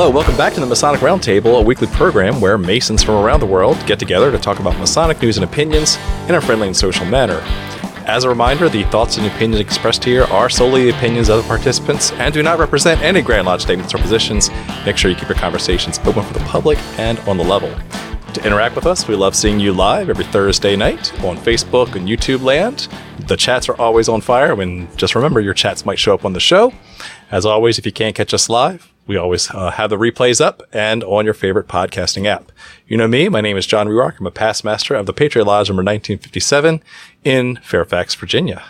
Hello, welcome back to the Masonic Roundtable, a weekly program where Masons from around the world get together to talk about Masonic news and opinions in a friendly and social manner. As a reminder, the thoughts and opinions expressed here are solely the opinions of the participants and do not represent any Grand Lodge statements or positions. Make sure you keep your conversations open for the public and on the level. To interact with us, we love seeing you live every Thursday night on Facebook and YouTube land. The chats are always on fire, and just remember your chats might show up on the show. As always, if you can't catch us live, we always uh, have the replays up and on your favorite podcasting app. You know me, my name is John Ruark. I'm a past master of the Patriot Lodge number 1957 in Fairfax, Virginia.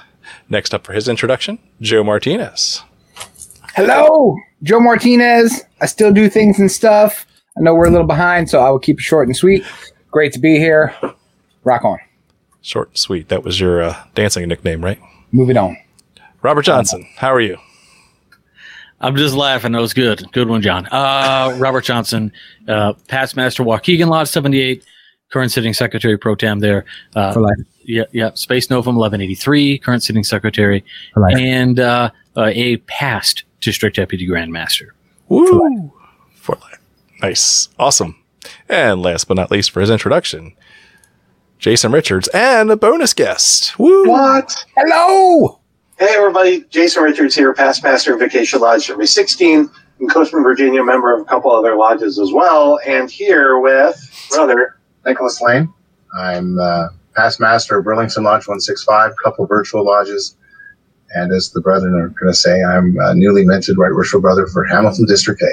Next up for his introduction, Joe Martinez. Hello, Joe Martinez. I still do things and stuff. I know we're a little behind, so I will keep it short and sweet. Great to be here. Rock on. Short and sweet. That was your uh, dancing nickname, right? Moving on. Robert Johnson, how are you? I'm just laughing. That was good. Good one, John. Uh, Robert Johnson, uh, past master Waukegan Lodge 78, current sitting secretary pro tem there. Uh, For life. Yeah, yeah. Spes Novum 1183, current sitting secretary, For life. and uh, uh, a past district deputy grand master. Woo! For life. Nice. Awesome. And last but not least, for his introduction, Jason Richards and a bonus guest. Woo! What? Hello. Hey, everybody. Jason Richards here, past master of Vacation Lodge number 16 in Coachman, Virginia, member of a couple other lodges as well, and here with brother. Nicholas Laine. I'm uh, past master of Burlington Lodge 165, couple virtual lodges. And as the brethren are going to say, I'm a newly minted Right Worshipful Brother for Hamilton District A.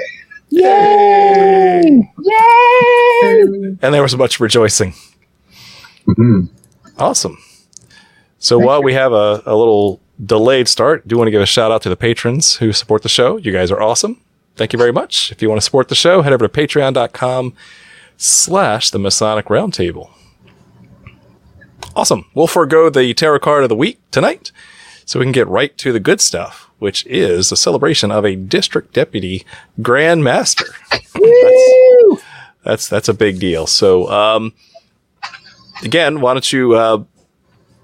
Yay! Yay! And there was much rejoicing. Mhm. Awesome. So while we have a, a little delayed start, do want to give a shout out to the patrons who support the show. You guys are awesome. Thank you very much. If you want to support the show, head over to patreon.com slash the Masonic Roundtable. Awesome. We'll forego the tarot card of the week tonight so we can get right to the good stuff, which is the celebration of a district deputy grand master. That's, that's, that's a big deal. So, um, again, why don't you, uh,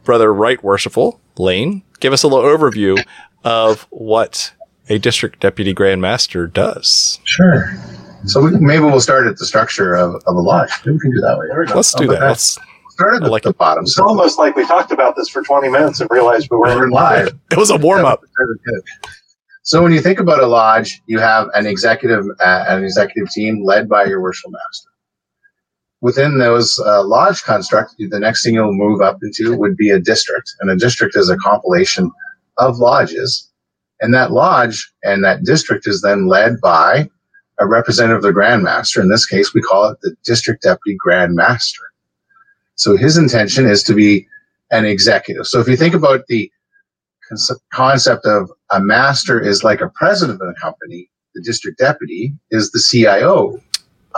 brother right worshipful Laine, give us a little overview of what a district deputy grand master does. Sure. So we, maybe we'll start at the structure of, of a lodge. Maybe we can do that way. There we go. Let's do How that. Let's, Start at the, like the it. bottom. It's So almost like we talked about this for 20 minutes and realized we weren't live. it was a warm up. So when you think about a lodge, you have an executive, uh, an executive team led by your worshipful master. Within those uh, lodge construct, the next thing you'll move up into would be a district, and a district is a compilation of lodges, and that lodge and that district is then led by a representative of the Grand Master. In this case, we call it the District Deputy Grand Master. So his intention is to be an executive. So if you think about the concept of a master is like a president of a company, the district deputy is the CIO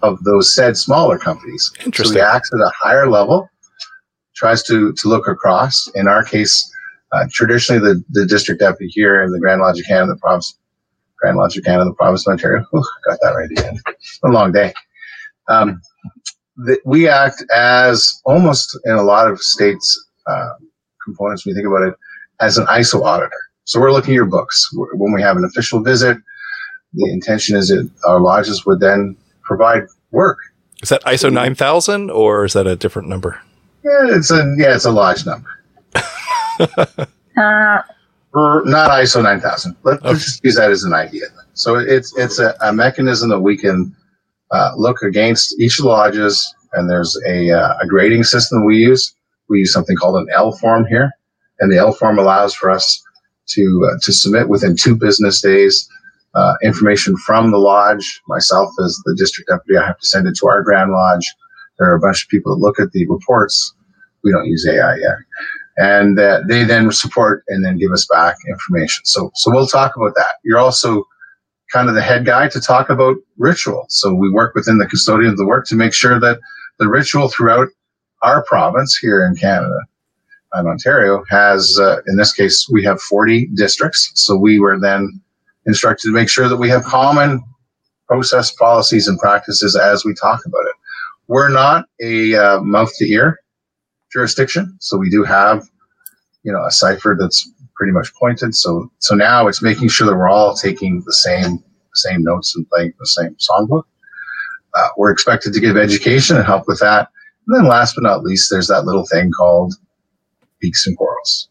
of those said smaller companies. So Interesting. he acts at a higher level, tries to to look across. In our case, uh, traditionally the, the district deputy here in the Grand Lodge of Canada, the province, Grand Lodge of Canada, the province of Ontario. Whew, got that right again. A long day. Um, that we act as almost in a lot of states uh, components. When you think about it, as an ISO auditor. So we're looking at your books. When we have an official visit, the intention is that our lodges would then provide work. Is that ISO 9000 or is that a different number? Yeah, it's a yeah, it's a lodge number. Or not ISO 9000. Let's Okay. just use that as an idea. So it's it's a, a mechanism that we can uh, look against each of the lodges, and there's a, uh, a grading system we use. We use something called an L form here, and the L form allows for us to uh, to submit within two business days uh, information from the lodge. Myself, as the district deputy, I have to send it to our Grand Lodge. There are a bunch of people that look at the reports. We don't use AI yet and uh, they then support and then give us back information. So, so we'll talk about that. You're also kind of the head guy to talk about ritual. So we work within the custodian of the work to make sure that the ritual throughout our province here in Canada and Ontario has, uh, in this case, we have 40 districts. So we were then instructed to make sure that we have common process policies and practices as we talk about it. We're not a uh, mouth to ear jurisdiction. So we do have, you know, a cipher that's pretty much pointed. So so now it's making sure that we're all taking the same same notes and playing the same songbook. Uh, we're expected to give education and help with that. And then last but not least, there's that little thing called peaks and quarrels.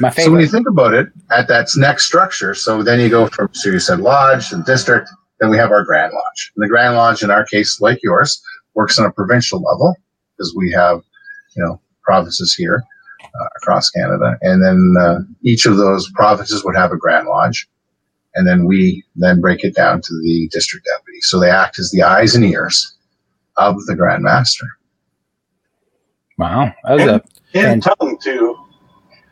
My So when you think about it, at that next structure, so then you go from, so you said lodge and district, then we have our Grand Lodge. And the Grand Lodge, in our case, like yours, works on a provincial level because we have, you know, provinces here uh, across Canada. And then uh, each of those provinces would have a Grand Lodge. And then we then break it down to the district deputy. So they act as the eyes and ears of the Grand Master. Wow, that was a And And- tongue too.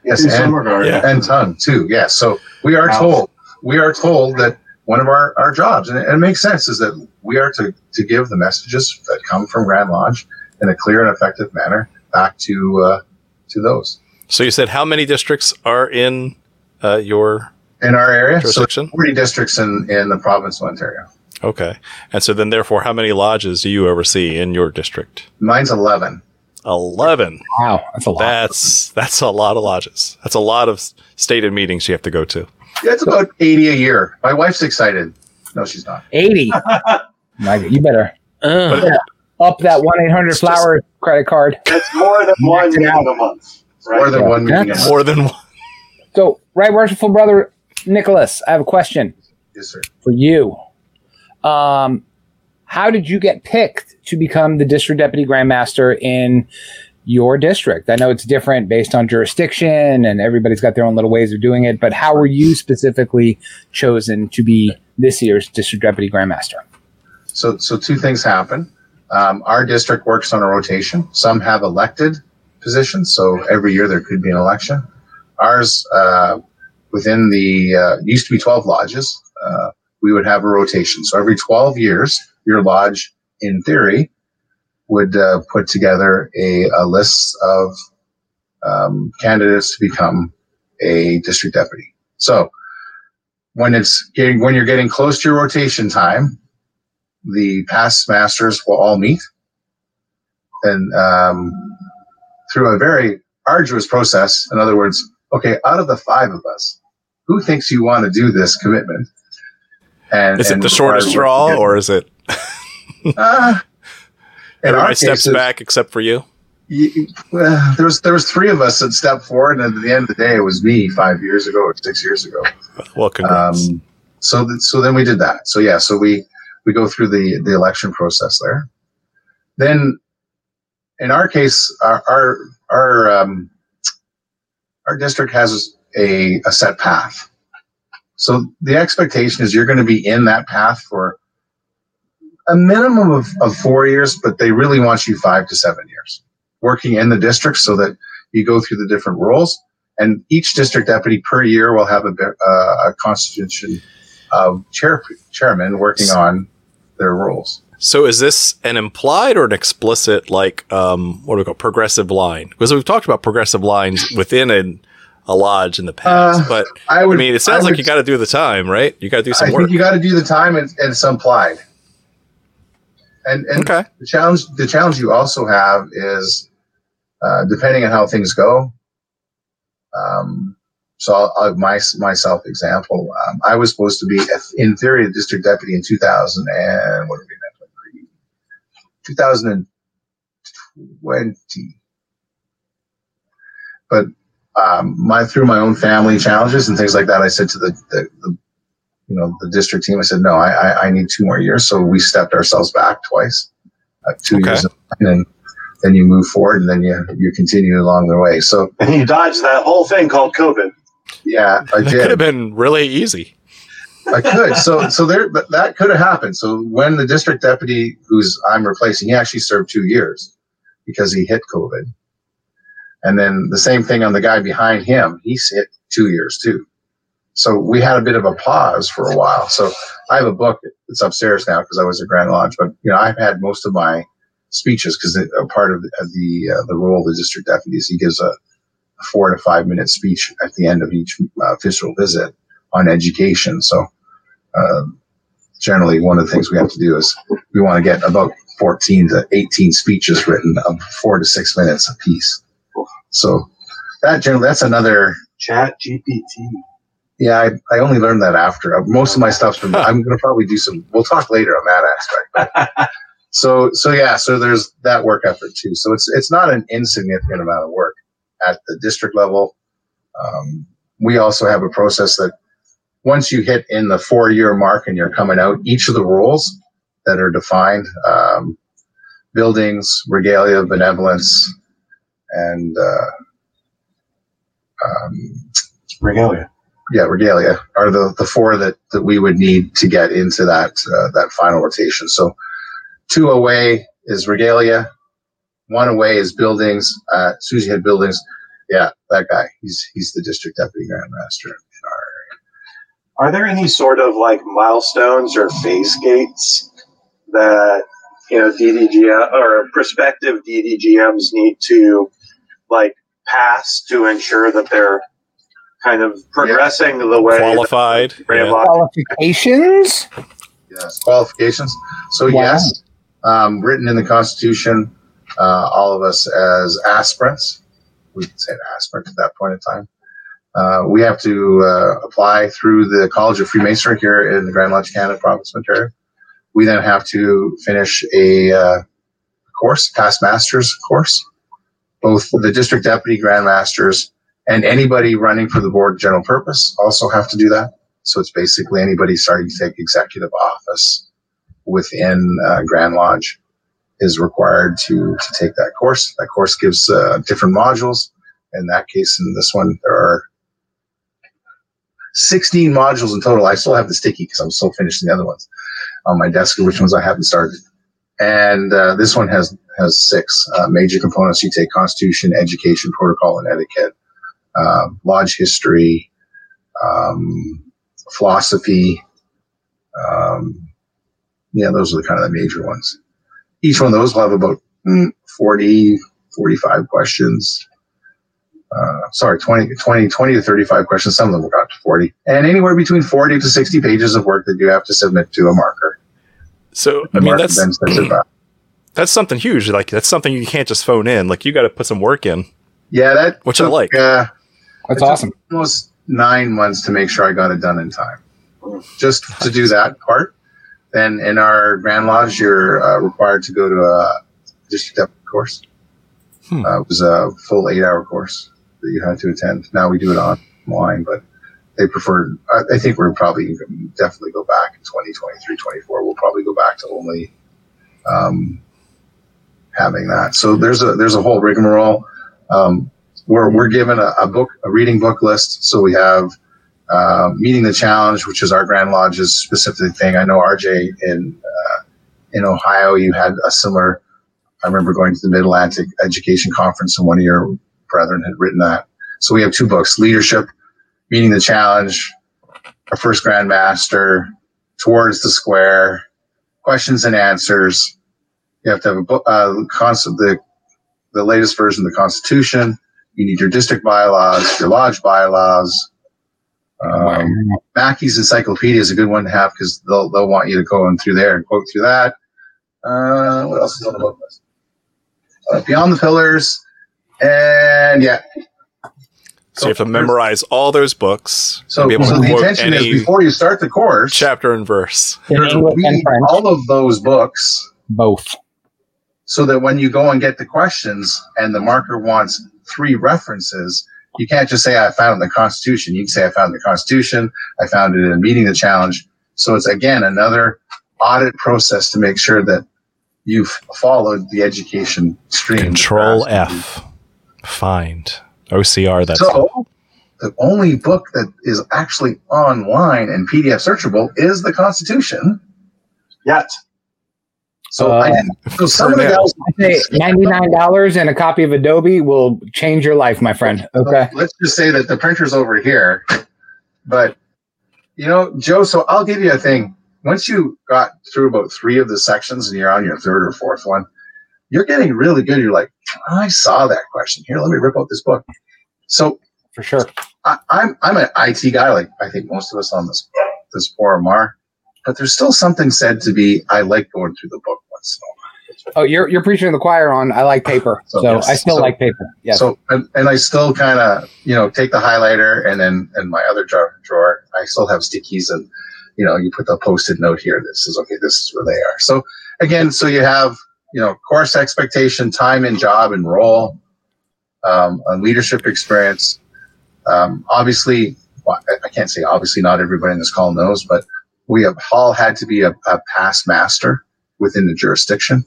Yes, in and- some regard. Yeah. and tongue too. Yes. So we are Wow. told we are told that one of our, our jobs, and it, it makes sense, is that we are to, to give the messages that come from Grand Lodge in a clear and effective manner back to uh, to those So you said how many districts are in uh, your in our area. So jurisdiction? 40 districts in, in the province of Ontario. Okay. And so then, therefore, how many lodges do you oversee in your district? Mine's 11. 11. wow. That's a lot. That's that's a lot of lodges. That's a lot of stated meetings you have to go to. Yeah, it's about 80 a year. My wife's excited. No, she's not. Eighty. My, you better Uh, up that one eight hundred It's just- flower credit card. That's more than one Max meeting a month. Right? More than Yeah. one meeting. a That's- month. More than one. So, right, worshipful brother Nicholas, I have a question Yes, sir. for you. Um, how did you get picked to become the district deputy grandmaster in your district? I know it's different based on jurisdiction, and everybody's got their own little ways of doing it. But how were you specifically chosen to be this year's district deputy grandmaster? So, so two things happen. Um, our district works on a rotation. Some have elected positions, so every year there could be an election. Ours, uh, within the uh, used to be twelve lodges, uh, we would have a rotation. So every twelve years, your lodge, in theory, would uh, put together a, a list of um, candidates to become a district deputy. So when it's getting when you're getting close to your rotation time, the past masters will all meet and um, through a very arduous process in other words okay out of the five of us who thinks you want to do this commitment and Is it and the shortest straw, or is it uh, everybody steps cases, back except for you? y- well, there was there was three of us that stepped forward, and at the end of the day, it was me five years ago or six years ago. Well, congrats. Um, so th- so then we did that. So yeah, so we we go through the the election process there. Then, in our case, our our our, um, our district has a a set path. So the expectation is you're going to be in that path for a minimum of, of four years, but they really want you five to seven years working in the district so that you go through the different roles and each district deputy per year will have a, uh, a constitution of chair chairman working on their roles. So is this an implied or an explicit, like, um, what do we call progressive line? Because we've talked about progressive lines within a, a lodge in the past, Uh, but I I mean, it sounds I like would- you got to do the time, right? You got to do I some think work. you got to do the time, and, and it's implied. And and Okay. the challenge the challenge you also have is uh, depending on how things go. Um, so I'll, I'll my myself example. Um, I was supposed to be in theory a district deputy in 2000 and what did we have? 2020. But um, my through my own family challenges and things like that, I said to the, the, the you know the district team, I said no, I, I I need two more years. So we stepped ourselves back twice, uh, two Okay. years, and then then you move forward, and then you you continue along the way. So And you dodged that whole thing called COVID. yeah, I that could have been really easy. I could. So so there, but that could have happened. So when the district deputy who's I'm replacing, he actually served two years because he hit COVID. And then the same thing on the guy behind him, he's hit two years too. So we had a bit of a pause for a while. So I have a book. It's upstairs now because I was at Grand Lodge. But you know, I've had most of my speeches because a part of the the, uh, the role of the district deputies, he gives a, a four to five minute speech at the end of each uh, official visit on education. So uh, generally, one of the things we have to do is we want to get about 14 to 18 speeches written of four to six minutes a piece. So that generally, that's another Chat GPT. Yeah, I, I only learned that after. Uh, Most of my stuff's been. I'm going to probably do some. We'll talk later on that aspect. But, so so yeah, so there's that work effort too. So it's it's not an insignificant amount of work at the district level. Um, we also have a process that once you hit in the four year mark and you're coming out, each of the roles that are defined, um, buildings, regalia, benevolence, and uh, um, Regalia. yeah, regalia are the, the four that, that we would need to get into that uh, that final rotation. So two away is regalia, one away is buildings. Uh, Susie had buildings. Yeah, that guy. He's he's the district deputy grand master in our Are there any sort of like milestones or phase gates that you know DDGM or prospective DDGMs need to like pass to ensure that they're kind of progressing the way Qualified. Yeah. Qualifications? yes qualifications. So Wow. yes, um, written in the Constitution, uh, all of us as aspirants, we can say an aspirant at that point in time. Uh, we have to uh, apply through the College of Freemasonry here in the Grand Lodge Canada, province of Ontario. We then have to finish a uh, course, past masters course. Both the district deputy, grand masters, and anybody running for the board general purpose also have to do that. So it's basically anybody starting to take executive office within uh, Grand Lodge is required to to take that course. That course gives uh, different modules. In that case, in this one, there are 16 modules in total. I still have the sticky because I'm still finishing the other ones on my desk, which ones I haven't started. And uh, this one has has six uh, major components. You take Constitution, Education, Protocol, and Etiquette, uh, Lodge History, um, Philosophy. Um, yeah, those are the kind of the major ones. Each one of those will have about mm, 40, 45 questions. Uh, sorry, 20, 20, 20 to 35 questions. Some of them will go up to 40. And anywhere between 40 to 60 pages of work that you have to submit to a marker. So I mean that's then sends it back. that's something huge. Like that's something you can't just phone in. Like you got to put some work in. Yeah, that Which I like. Uh, That's awesome. almost nine months to make sure I got it done in time. Just to do that part. Then in our Grand Lodge, you're uh, required to go to a district deputy course. Hmm. Uh, it was a full eight hour course that you had to attend. Now we do it online, but they prefer. I, I think we're probably definitely go back in 2023, 24. We'll probably go back to only um, having that. So there's a, there's a whole rigmarole. Um, we're, we're given a, a book, a reading book list. So we have uh, meeting the challenge, which is our Grand Lodge's specific thing. I know RJ in uh, in Ohio, you had a similar. I remember going to the Mid Atlantic Education Conference, and one of your brethren had written that. So we have two books: Leadership, Meeting the Challenge, our first grandmaster, Towards the Square, Questions and Answers. You have to have a book, uh, the the latest version of the Constitution. You need your district bylaws, your lodge bylaws. Um, Mackey's Encyclopedia is a good one to have because they'll they'll want you to go in through there and quote through that. Uh, what else is on the book list? Uh, Beyond the Pillars, and yeah. So you have to memorize all those books. So, and be able so to the quote intention is before you start the course, chapter and verse. In you're to English and read all of those books both. so that when you go and get the questions and the marker wants three references, you can't just say I found the Constitution. You can say I found the Constitution, I found it in meeting the challenge. So it's again another audit process to make sure that you've followed the education stream. Control F. Find. OCR, that's So the only book that is actually online and PDF searchable is the Constitution. Yet. So Uh, I didn't. So some of the guys I say ninety-nine dollars and a copy of Adobe will change your life, my friend. Okay. Let's just say that the printer's over here. But, you know, Joe, so I'll give you a thing. Once you got through about three of the sections and you're on your third or fourth one, you're getting really good. You're like, I saw that question. Here, let me rip out this book. So For sure. I, I'm I'm an IT guy, like I think most of us on this this forum are. But there's still something said to be. I like going through the book once in a while. Oh, you're you're preaching to the choir on I like paper, so, So, yes. I still So- like paper. Yeah. So and, and I still kind of you know take the highlighter and then in my other drawer, drawer I still have stickies and you know you put the post-it note here. This is okay. This is where they are. So again, so you have you know course expectation, time and job and role, um, and leadership experience. Um, obviously, well, I- can't say obviously not everybody in this call knows, but we have all had to be a, a past master within the jurisdiction.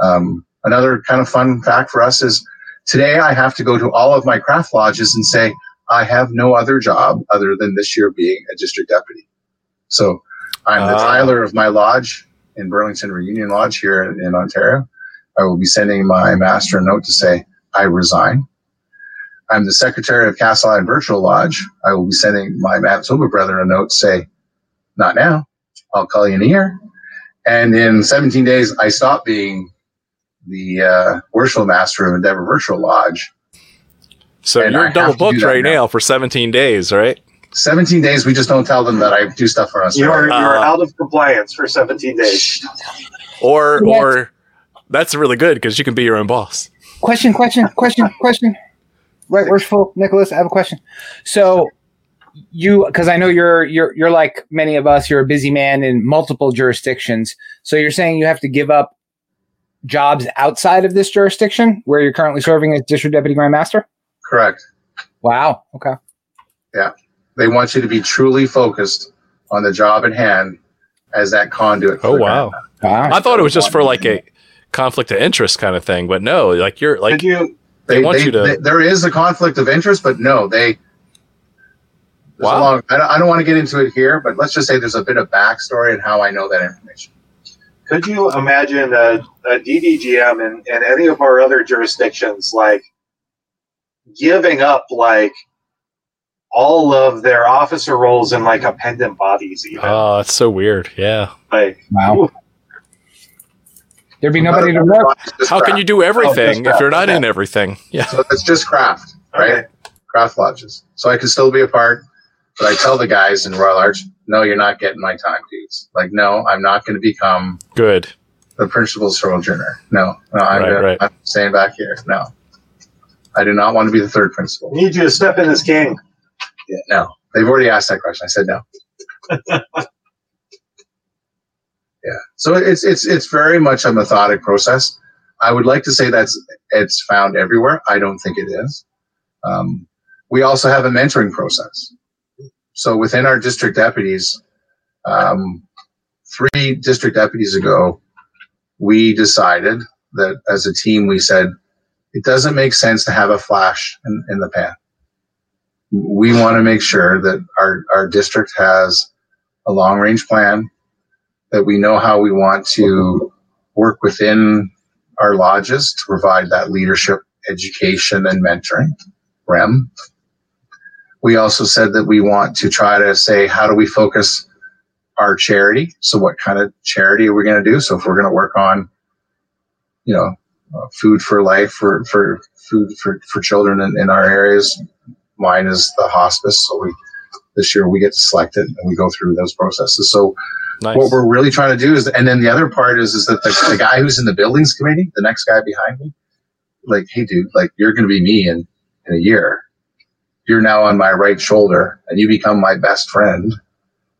Um, another kind of fun fact for us is today I have to go to all of my craft lodges and say, I have no other job other than this year being a district deputy. So I'm the Ah. Tyler of my lodge in Burlington Reunion Lodge here in, Ontario. I will be sending my master a note to say, I resign. I'm the secretary of Castle Island Virtual Lodge. I will be sending my Manitoba brother a note to say, not now. I'll call you in a year. And in 17 days, I stop being the uh, master of Endeavor Virtual Lodge. So And you're double booked right now. now for 17 days, right? 17 days, we just don't tell them that I do stuff for us. You are you are Uh, out of compliance for 17 days. Or Yes. or that's really good because you can be your own boss. question, question, question, question. Right, worshipful Nicholas, I have a question. So you because I know you're you're you're like many of us, you're a busy man in multiple jurisdictions. So you're saying you have to give up jobs outside of this jurisdiction where you're currently serving as district deputy grand master? Correct. Wow. Okay. They want you to be truly focused on the job at hand as that conduit. Oh wow. Wow. I thought it was just for like a conflict of interest kind of thing, but no, like you're like Could you They want you to- they- there is a conflict of interest, but no, they. Wow. long- I don't, I don't want to get into it here, but let's just say there's a bit of backstory and how I know that information. could you imagine a, a DDGM in, in any of our other jurisdictions like giving up like all of their officer roles in like appendant bodies even oh, it's so weird. Yeah. like Wow. There'd be nobody to work. It's just How can you do oh, everything just if you're not that. in everything? Yeah. So it's just craft, right? okay. Craft lodges. So I can still be a part, but I tell the guys in Royal Arch, no, you're not getting my time, dudes. Like, no, I'm not going to become Good. the principal sojourner. No, no, I'm, Right, gonna, right. I'm staying back here. No, I do not want to be the third principal. I need you to step in this king Yeah, no, they've already asked that question. I said no. yeah, so it's it's it's very much a methodic process. I would like to say that's it's found everywhere. I don't think it is. Um, we also have a mentoring process. So within our district deputies, um, three district deputies ago, we decided that as a team, we said it doesn't make sense to have a flash in, in the pan we want to make sure that our, our district has a long range plan, that we know how we want to work within our lodges to provide that leadership, education, and mentoring. REM. We also said that we want to try to say, how do we focus our charity? So, what kind of charity are we going to do? So, if we're going to work on, you know, uh, food for life for, for food for, for children in, in our areas, mine is the hospice. So we this year we get to select it and we go through those processes. So Nice. what we're really trying to do is, and then the other part is, is that the, the guy who's in the buildings committee, the next guy behind me, like, hey, dude, like you're going to be me in in a year. You're now on my right shoulder, and you become my best friend.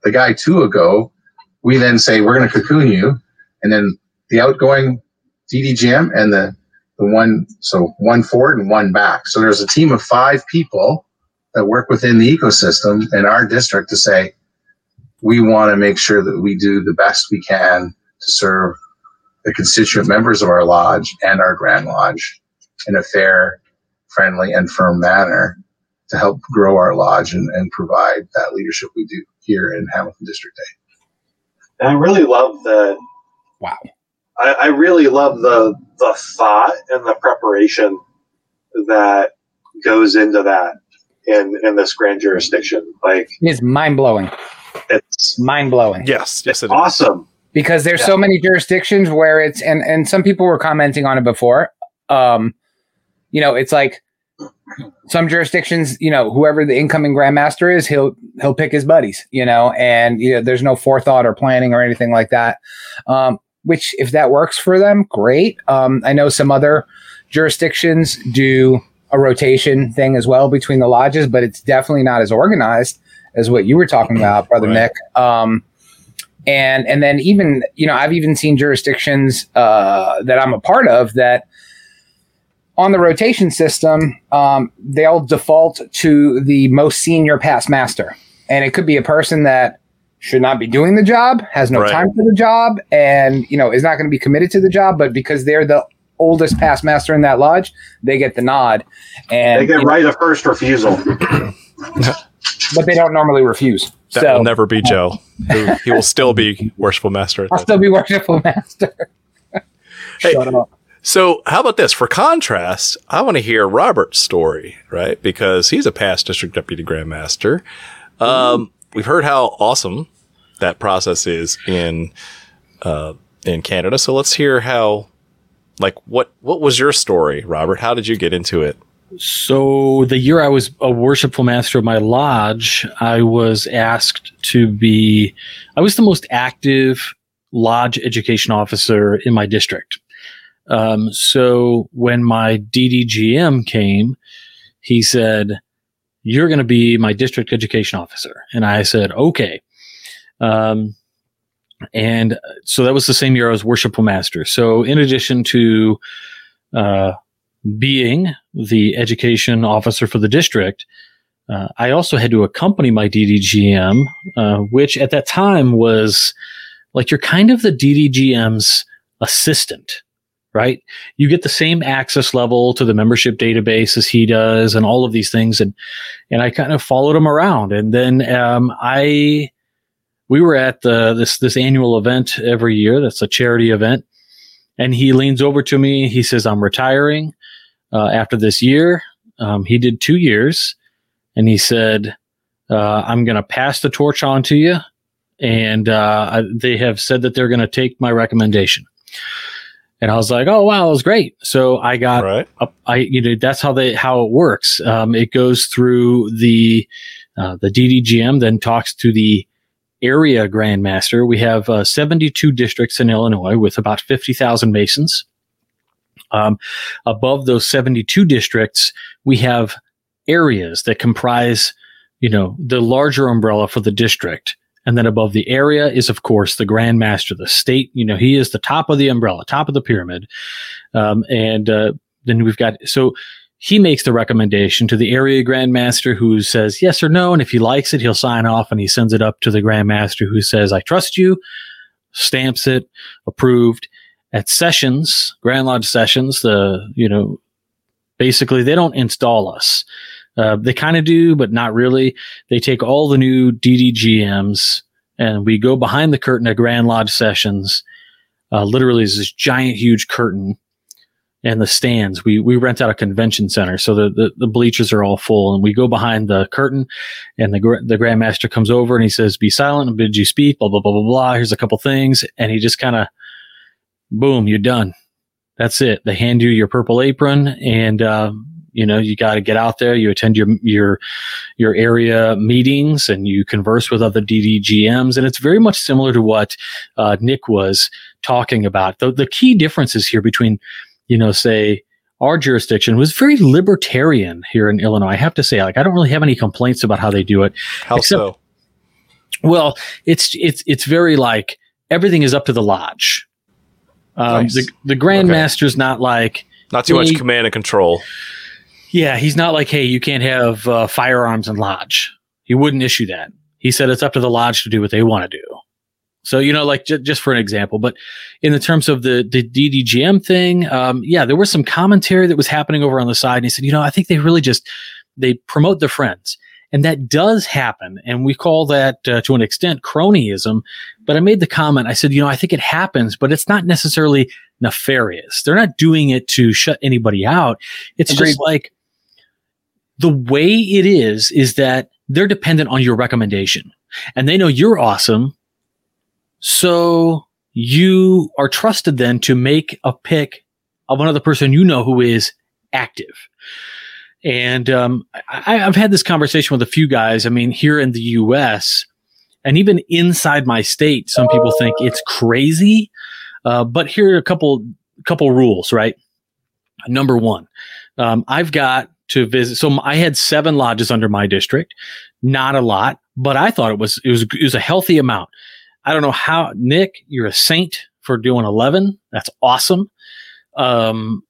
The guy two ago, we then say we're going to cocoon you, and then the outgoing DDGM and the the one so one forward and one back. So there's a team of five people that work within the ecosystem in our district to say we want to make sure that we do the best we can to serve the constituent members of our lodge and our grand lodge in a fair, friendly, and firm manner to help grow our lodge and, and provide that leadership we do here in Hamilton District A. And I really love the. Wow. I, I really love the the thought and the preparation that goes into that in in this grand jurisdiction. Like It's mind blowing. it's Mind blowing. yes. Yes. It is. awesome. because there's Yeah. so many jurisdictions where it's and and some people were commenting on it before um you know it's like some jurisdictions you know whoever the incoming grandmaster is he'll he'll pick his buddies you know and you know there's no forethought or planning or anything like that um which if that works for them, great. Um, I know some other jurisdictions do a rotation thing as well between the lodges, but it's definitely not as organized as what you were talking about, brother Right. Nick. Um, and and then even you know I've even seen jurisdictions uh, that I'm a part of that on the rotation system um, they'll default to the most senior past master, and it could be a person that should not be doing the job, has no Right. time for the job, and you know is not going to be committed to the job, but because they're the oldest past master in that lodge, they get the nod, and They get you know, right of first refusal. but they don't normally refuse. That so will never be Joe. He, he will still be worshipful master. At I'll that. still be worshipful master. Hey, Shut up. So, how about this? For contrast, I want to hear Robert's story, right? Because he's a past district deputy grandmaster. Um, we've heard how awesome that process is in uh, in Canada. So let's hear how, like, what what was your story, Robert? How did you get into it? So the year I was a worshipful master of my lodge, I was asked to be, I was the most active lodge education officer in my district. Um, so when my DDGM came, he said, you're going to be my district education officer. And I said, okay. Um, and so that was the same year I was worshipful master. So in addition to, uh, being the education officer for the district, uh, I also had to accompany my DDGM, uh, which at that time was like you're kind of the DDGM's assistant, right? You get the same access level to the membership database as he does, and all of these things, and and I kind of followed him around, and then um, I we were at the this this annual event every year. That's a charity event, and he leans over to me. He says, "I'm retiring." uh, after this year. Um, he did two years, and he said, uh, "I'm going to pass the torch on to you." And uh, I, they have said that they're going to take my recommendation. And I was like, "Oh wow, that was great!" So I got right? up, I you know that's how they how it works. Um, it goes through the uh, the DDGM, then talks to the area grandmaster. We have uh, 72 districts in Illinois with about 50,000 masons. Um, above those 72 districts, we have areas that comprise, you know, the larger umbrella for the district. And then above the area is, of course, the Grand Master, the state. You know, he is the top of the umbrella, top of the pyramid. Um, and uh, then we've got so he makes the recommendation to the area Grand Master, who says yes or no, and if he likes it, he'll sign off, and he sends it up to the Grand Master, who says, "I trust you," stamps it, approved. At sessions, Grand Lodge sessions, the you know, basically they don't install us. Uh, they kind of do, but not really. They take all the new DDGMs and we go behind the curtain at Grand Lodge sessions. Uh, literally, is this giant, huge curtain, and the stands. We we rent out a convention center, so the, the the bleachers are all full, and we go behind the curtain, and the the grandmaster comes over and he says, "Be silent and bid you speak." Blah blah blah blah blah. Here's a couple things, and he just kind of, boom, you're done. That's it. They hand you your purple apron, and uh, you know you got to get out there. You attend your your your area meetings, and you converse with other DDGMs, and it's very much similar to what uh, Nick was talking about. The the key differences here between, you know, say our jurisdiction was very libertarian here in Illinois. I have to say, like, I don't really have any complaints about how they do it. How Except- so? Well, it's it's it's very like everything is up to the lodge. Um, Nice. The the grandmaster's not like Not too much command and control. yeah, he's not like hey, you can't have uh, firearms in lodge. He wouldn't issue that. He said it's up to the lodge to do what they want to do. So you know, like j- just for an example, but in the terms of the the DDGM thing, um, yeah, there was some commentary that was happening over on the side, and he said, you know, I think they really just they promote their friends, and that does happen, and we call that uh, to an extent cronyism. But I made the comment, I said, you know, I think it happens, but it's not necessarily nefarious. They're not doing it to shut anybody out. It's Agreed. just like the way it is is that they're dependent on your recommendation and they know you're awesome. So you are trusted then to make a pick of another person you know who is active. And um, I, I've had this conversation with a few guys. I mean, here in the US and even inside my state, some people think it's crazy. Uh, but here are a couple couple rules, right? Number one, um, I've got to visit. So I had seven lodges under my district, not a lot, but I thought it was it was it was a healthy amount. I don't know how Nick, you're a saint for doing eleven. That's awesome. Um,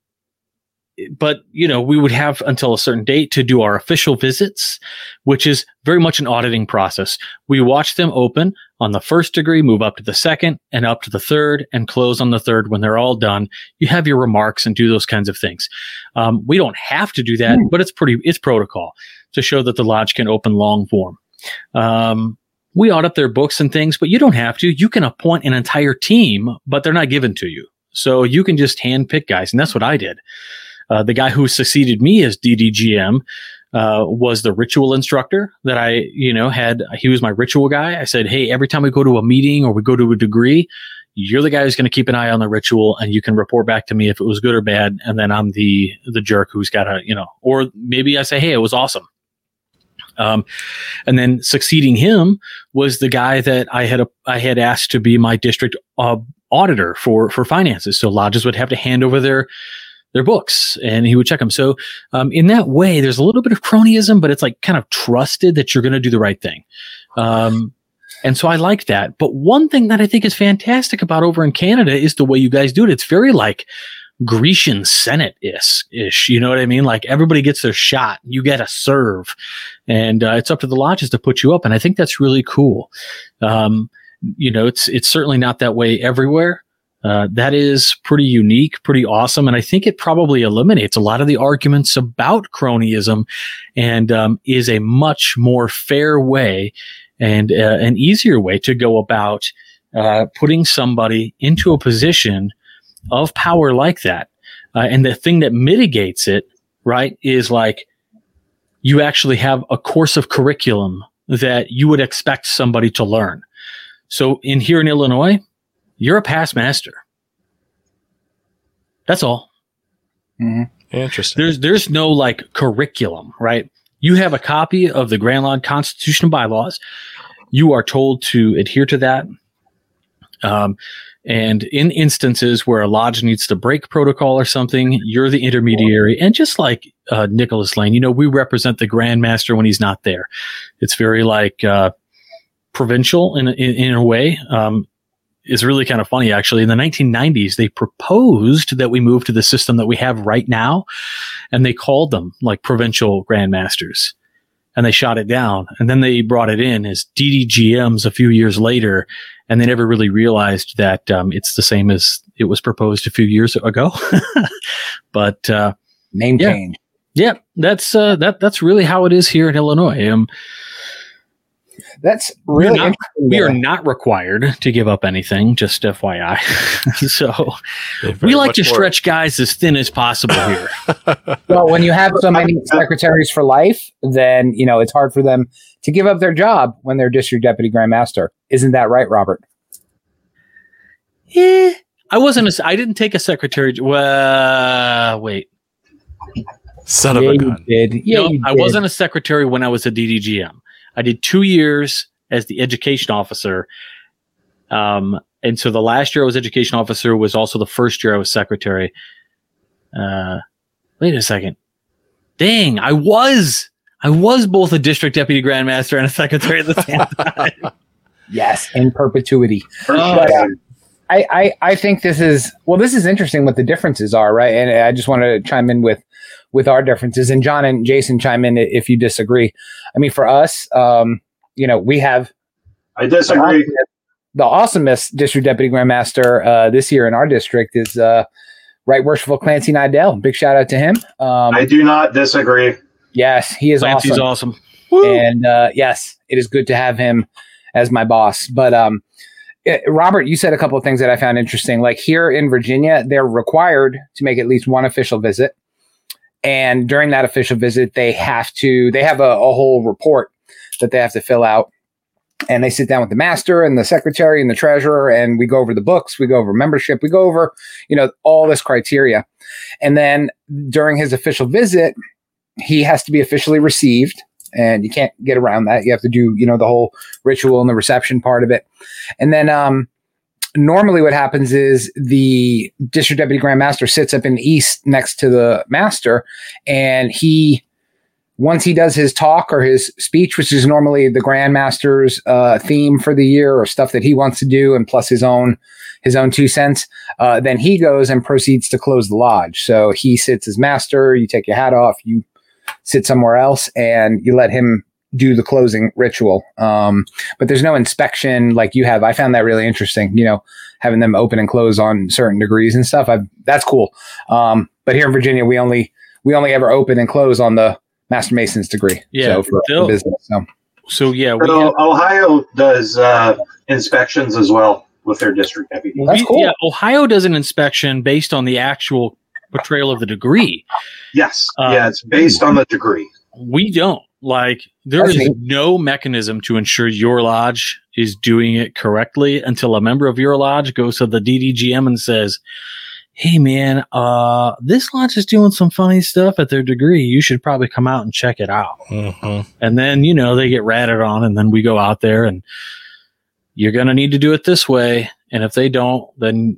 but you know we would have until a certain date to do our official visits which is very much an auditing process we watch them open on the first degree move up to the second and up to the third and close on the third when they're all done you have your remarks and do those kinds of things um, we don't have to do that mm. but it's pretty it's protocol to show that the lodge can open long form um, we audit their books and things but you don't have to you can appoint an entire team but they're not given to you so you can just hand pick guys and that's what i did uh, the guy who succeeded me as DDGM uh, was the ritual instructor that I, you know, had. He was my ritual guy. I said, hey, every time we go to a meeting or we go to a degree, you're the guy who's going to keep an eye on the ritual, and you can report back to me if it was good or bad. And then I'm the the jerk who's got to, you know, or maybe I say, hey, it was awesome. Um, and then succeeding him was the guy that I had a, I had asked to be my district uh, auditor for for finances. So lodges would have to hand over their their books and he would check them. So um, in that way, there's a little bit of cronyism, but it's like kind of trusted that you're going to do the right thing. Um, and so I like that. But one thing that I think is fantastic about over in Canada is the way you guys do it. It's very like Grecian Senate ish. You know what I mean? Like everybody gets their shot. You get a serve, and uh, it's up to the lodges to put you up. And I think that's really cool. Um, you know, it's it's certainly not that way everywhere. Uh, that is pretty unique, pretty awesome, and I think it probably eliminates a lot of the arguments about cronyism, and um, is a much more fair way and uh, an easier way to go about uh, putting somebody into a position of power like that. Uh, and the thing that mitigates it, right, is like you actually have a course of curriculum that you would expect somebody to learn. So in here in Illinois, you're a past master. That's all. Mm-hmm. Interesting. There's there's no like curriculum, right? You have a copy of the Grand Lodge Constitution bylaws. You are told to adhere to that. Um, and in instances where a lodge needs to break protocol or something, you're the intermediary. And just like uh, Nicholas Laine, you know, we represent the Grand Master when he's not there. It's very like uh, provincial in, in, in a way. Um, is really kind of funny actually in the 1990s they proposed that we move to the system that we have right now and they called them like provincial grandmasters and they shot it down. And then they brought it in as ddgms a few years later and they never really realized that um, it's the same as it was proposed a few years ago. But uh, name yeah. change. Yeah that's uh, that that's really how it is here in illinois. Um, that's really not, we are not required to give up anything, just FYI. so we like to stretch guys as thin as possible here. well, when you have so many secretaries for life, then you know it's hard for them to give up their job when they're district deputy grandmaster. Isn't that right, Robert? Yeah, I wasn't. A, I didn't take a secretary. Well, wait. Son yeah, of a gun. did. Yeah, no, I wasn't a secretary when I was a DDGM. I did two years as the education officer. Um, and so the last year I was education officer was also the first year I was secretary. Uh, wait a second. Dang, I was, I was both a district deputy grandmaster and a secretary at the same time. yes, in perpetuity. Oh. But, uh, I, I, I think this is well. This is interesting what the differences are, right? And I just want to chime in with with our differences. And John and Jason chime in if you disagree. I mean, for us, um, you know, we have. I disagree. The awesomest district deputy grandmaster uh, this year in our district is uh, Right Worshipful Clancy Nidell. Big shout out to him. Um, I do not disagree. Yes, he is awesome. Clancy's awesome. awesome. And uh, yes, it is good to have him as my boss. But um, it, Robert, you said a couple of things that I found interesting. Like here in Virginia, they're required to make at least one official visit. And during that official visit, they have to, they have a, a whole report that they have to fill out. And they sit down with the master and the secretary and the treasurer, and we go over the books, we go over membership, we go over, you know, all this criteria. And then during his official visit, he has to be officially received and you can't get around that. You have to do, you know, the whole ritual and the reception part of it. And then um, normally what happens is the district deputy grand master sits up in the east next to the master and he once he does his talk or his speech which is normally the grandmaster's uh, theme for the year or stuff that he wants to do and plus his own his own two cents uh, then he goes and proceeds to close the lodge. So he sits as master you take your hat off you sit somewhere else and you let him do the closing ritual. Um, but there's no inspection like you have. I found that really interesting, you know, having them open and close on certain degrees and stuff. I, that's cool. Um, but here in Virginia, we only, we only ever open and close on the master mason's degree. Yeah, So for they'll- business. So So yeah, we But O- Ohio does uh, inspections as well with their district deputy. Well, that's we- cool. Yeah, Ohio does an inspection based on the actual portrayal of the degree. Yes, Uh, yeah, it's based on the degree. We don't. Like there That's is neat. no mechanism to ensure your lodge is doing it correctly until a member of your lodge goes to the DDGM and says, "Hey man, uh this lodge is doing some funny stuff at their degree. You should probably come out and check it out." Mhm. And then, you know, they get ratted on and then we go out there and you're going to need to do it this way. And if they don't, then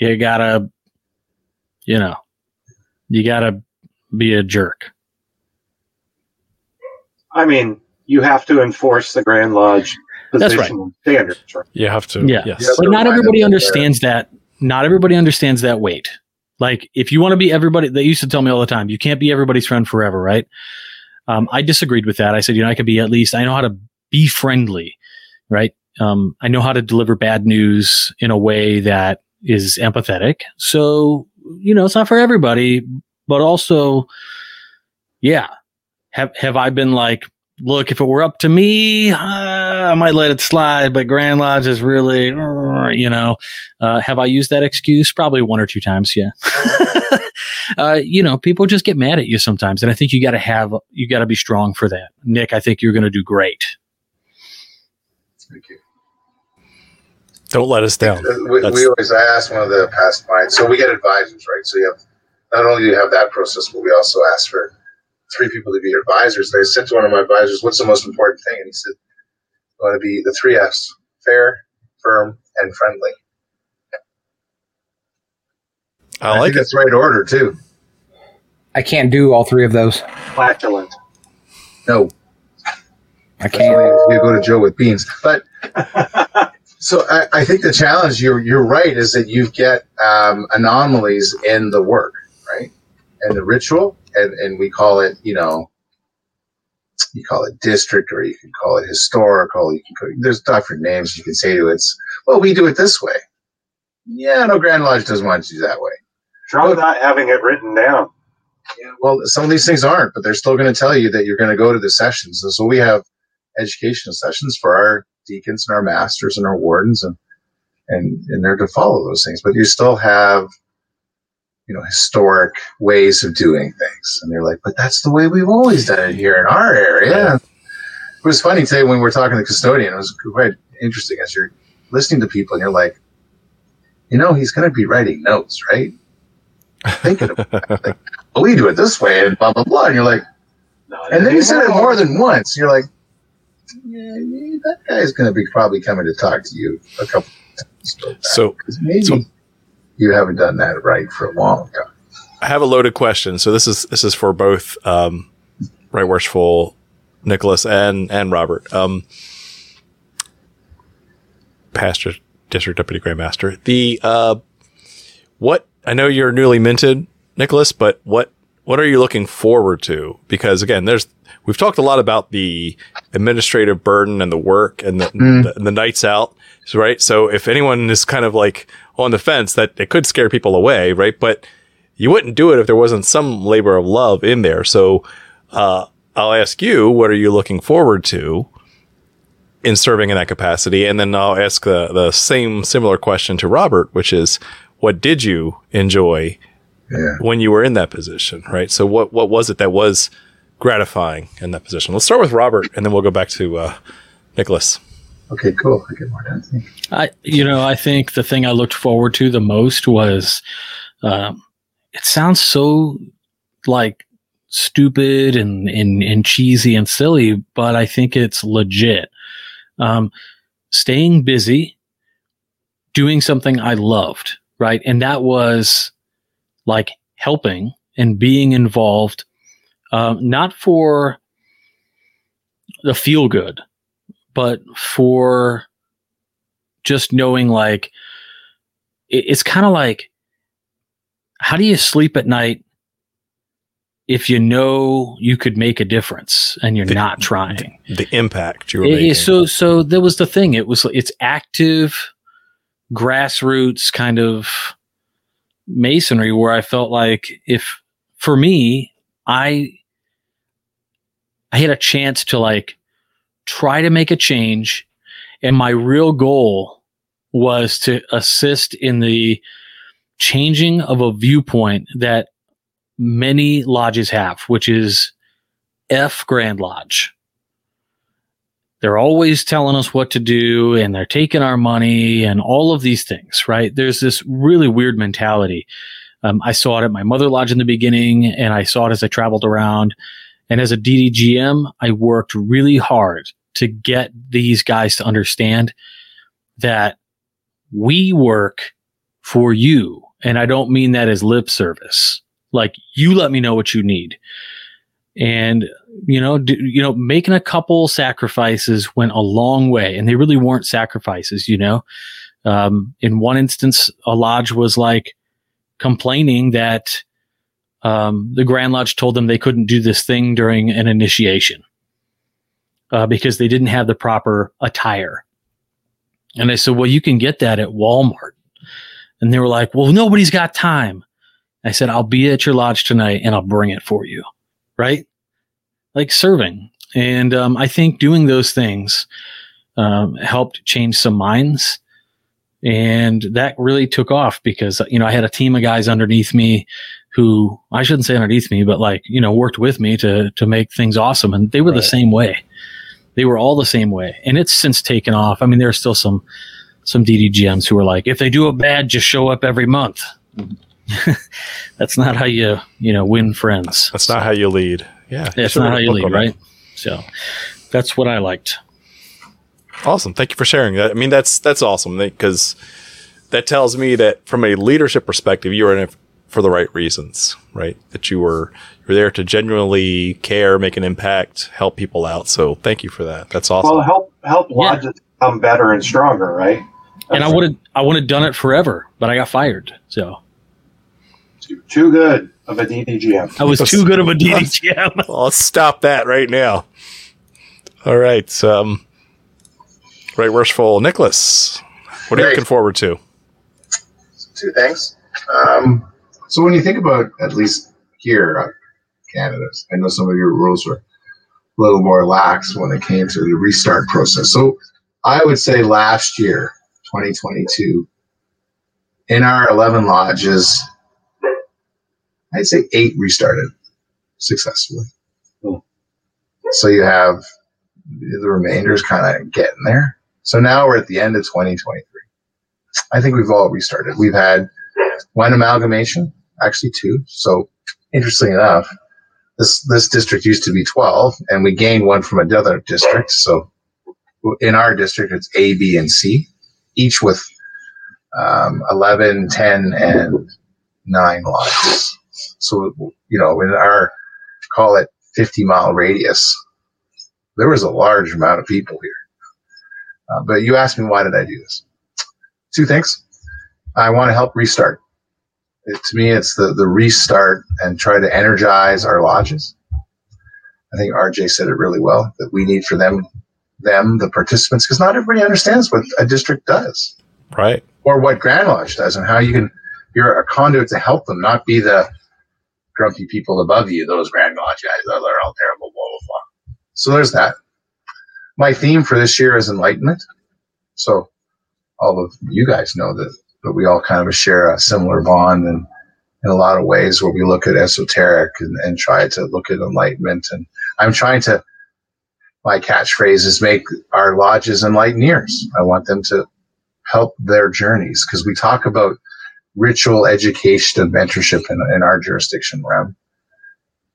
you gotta, you know, you gotta be a jerk. I mean, you have to enforce the Grand Lodge That's position and standards, right? You have to. Yeah. Yes. Yeah. But not everybody with understands that. Not everybody understands that weight. Like if you want to be everybody, they used to tell me all the time, you can't be everybody's friend forever, right? Um, I disagreed with that. I said, you know, I could be at least, I know how to be friendly, right? Um, I know how to deliver bad news in a way that is empathetic. So, you know, it's not for everybody, but also, yeah. Have, have I been like, look, if it were up to me, uh, I might let it slide, but Grand Lodge is really, uh, you know, uh, have I used that excuse? Probably one or two times. Yeah. uh, you know, people just get mad at you sometimes. And I think you got to have, you got to be strong for that. Nick, I think you're going to do great. Thank you. Don't let us down. We, That's- we always ask one of the past clients. So we get advisors, right? So you have not only do you have that process, but we also ask for three people to be your advisors. And I said to one of my advisors, "What's the most important thing?" And he said, "I want to be the three F's: fair, firm, and friendly." I like think it. that's right order too. I can't do all three of those. Flatulent. No, I can't. why you go to Joe with beans. But so I, I think the challenge you're you're right is that you get um, anomalies in the work, right? And the ritual, and and we call it, you know, you call it district, or you can call it historical. You can call, there's different names you can say to it. It's well, we do it this way. Yeah, no, Grand Lodge doesn't want to do that way. Try not having it written down. Yeah, well, some of these things aren't, but they're still going to tell you that you're going to go to the sessions. And so we have educational sessions for our deacons and our masters and our wardens, and and and they're to follow those things. But you still have, you know, historic ways of doing things, and they're like, but that's the way we've always done it here in our area. It was funny today when we were talking to the custodian. It was quite interesting as you're listening to people, and you're like, you know, he's going to be writing notes, right? Thinking about it. Like, well, we do it this way, and blah blah blah. And you're like, Not and then he said it more than once. You're like, yeah, that guy's going to be probably coming to talk to you a couple times. about that, So 'cause maybe so- you haven't done that right for a long time. I have a loaded question. So this is this is for both um, Right Worshipful Nicholas and and Robert. Um, Pastor, District Deputy Grandmaster. The uh, what I know you're newly minted, Nicholas, but what what are you looking forward to? Because again, there's we've talked a lot about the administrative burden and the work and the, Mm. the, the nights out, right? So if anyone is kind of like on the fence, that it could scare people away, right? But you wouldn't do it if there wasn't some labor of love in there. So uh, I'll ask you, what are you looking forward to in serving in that capacity? And then I'll ask the, the same similar question to Robert, which is, what did you enjoy Yeah. when you were in that position, right? So what what was it that was gratifying in that position? Let's start with Robert, and then we'll go back to uh, Nicholas. Okay, cool. I get more you. I, you know, I think the thing I looked forward to the most was, um, it sounds so like stupid and, and, and cheesy and silly, but I think it's legit. Um, staying busy doing something I loved, right? And that was like helping and being involved, um, not for the feel good, but for just knowing like it, it's kind of like how do you sleep at night if you know you could make a difference and you're The- not trying The impact you're it- making. so so that was the thing it was it's active grassroots kind of masonry where i felt like if for me i i had a chance to like try to make a change and my real goal was to assist in the changing of a viewpoint that many lodges have which is f grand lodge they're always telling us what to do and they're taking our money and all of these things, right? There's this really weird mentality. Um, I saw it at my mother lodge in the beginning and I saw it as I traveled around. And as a DDGM, I worked really hard to get these guys to understand that we work for you. And I don't mean that as lip service. Like you let me know what you need. And you know, do, you know, making a couple sacrifices went a long way, and they really weren't sacrifices. You know, um, in one instance, a lodge was like complaining that um, the Grand Lodge told them they couldn't do this thing during an initiation uh, because they didn't have the proper attire. And I said, "Well, you can get that at Walmart." And they were like, "Well, nobody's got time." I said, "I'll be at your lodge tonight, and I'll bring it for you." Right? like serving. And um, I think doing those things um, helped change some minds. And that really took off because, you know, I had a team of guys underneath me who I shouldn't say underneath me, but like, you know, worked with me to, to make things awesome. And they were the same way. They were all the same way. And it's since taken off. I mean, there are still some, some DDGMs who are like, if they do a bad, just show up every month. That's not how you, you know, win friends. That's not how you lead. Yeah. That's not how you lead, on that. right? So that's what I liked. Awesome. Thank you for sharing that. I mean, that's that's awesome because that tells me that from a leadership perspective, you are in it for the right reasons, right? That you were you're there to genuinely care, make an impact, help people out. So thank you for that. That's awesome. Well, help help lodges become better and stronger, right? And I would have I would have done it forever, but I got fired. So too, too good of a DDGM. I was too good of a DDGM. well, let's stop that right now. All right. Um, right, worshipful Nicholas. What are you looking forward to? two things. Um, so when you think about at least here, uh, Canada, I know some of your rules were a little more lax when it came to the restart process. So I would say last year, 2022, in our 11 lodges, I'd say eight restarted successfully. Hmm. So you have the remainders kind of getting there. So now we're at the end of 2023. I think we've all restarted. We've had one amalgamation, actually two. So interestingly enough, this this district used to be 12, and we gained one from another district. So in our district, it's A, B, and C, each with um, 11, 10, and 9 lodges. So, you know, in our, call it 50 mile radius, there was a large amount of people here. Uh, but you asked me, why did I do this? Two things. I want to help restart. It, to me, it's the, the restart and try to energize our lodges. I think RJ said it really well that we need for them, them, the participants, because not everybody understands what a district does Right. or what Grand Lodge does and how you can, you're a conduit to help them, not be the grumpy people above you, those Grand Lodge guys, oh, they're all terrible, blah, blah, blah. So there's that. My theme for this year is enlightenment. So all of you guys know that, that we all kind of share a similar bond and in a lot of ways where we look at esoteric and, and try to look at enlightenment. And I'm trying to, my catchphrase is make our lodges enlighteners. I want them to help their journeys because we talk about ritual education and mentorship in, in our jurisdiction realm.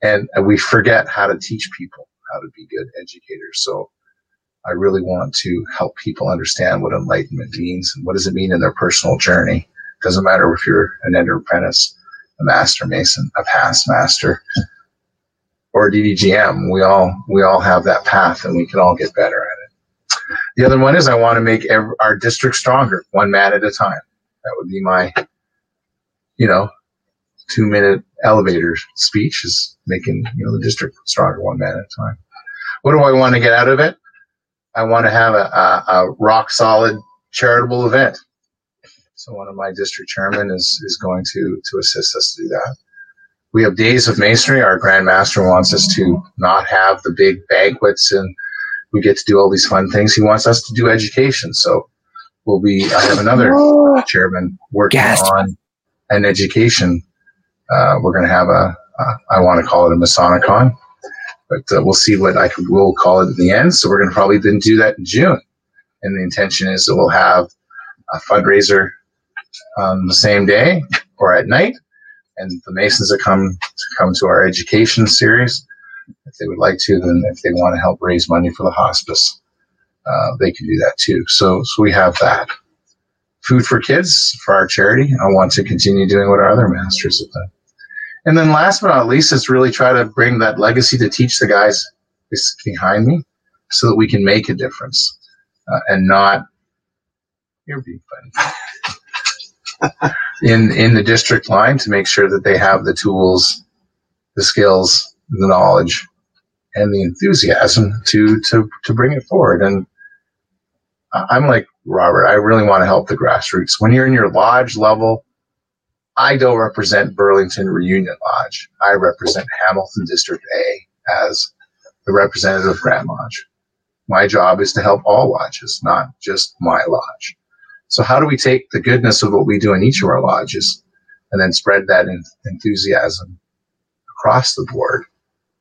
And we forget how to teach people how to be good educators. So I really want to help people understand what enlightenment means and what does it mean in their personal journey. Doesn't matter if you're an entered apprentice, a master mason, a past master, or a DDGM. We all we all have that path, and we can all get better at it. The other one is I want to make every, our district stronger, one man at a time. That would be my, you know, two minute elevator speech is making you know the district stronger, one man at a time. What do I want to get out of it? I want to have a, a, a rock solid charitable event. So one of my district chairmen is is going to to assist us to do that. We have days of masonry. Our Grand Master wants us to not have the big banquets and we get to do all these fun things. He wants us to do education. So we'll be. I have another chairman working Gasp. on an education. Uh, we're going to have a. Uh, I want to call it a Masonicon, but uh, we'll see what I can. We'll call it in the end. So we're going to probably then do that in June, and the intention is that we'll have a fundraiser on the same day or at night, and the Masons that come to come to our education series, if they would like to, then if they want to help raise money for the hospice, uh, they can do that too. So, so we have that. Food for kids for our charity. I want to continue doing what our other masters have done. And then last but not least is really try to bring that legacy to teach the guys behind me so that we can make a difference uh, and not, you're being funny in in the district line to make sure that they have the tools, the skills, the knowledge, and the enthusiasm to to to bring it forward. And I'm like Robert. I really want to help the grassroots. When you're in your lodge level, I don't represent Burlington Reunion Lodge. I represent Hamilton District A as the representative of Grand Lodge. My job is to help all lodges, not just my lodge. So how do we take the goodness of what we do in each of our lodges and then spread that en- enthusiasm across the board,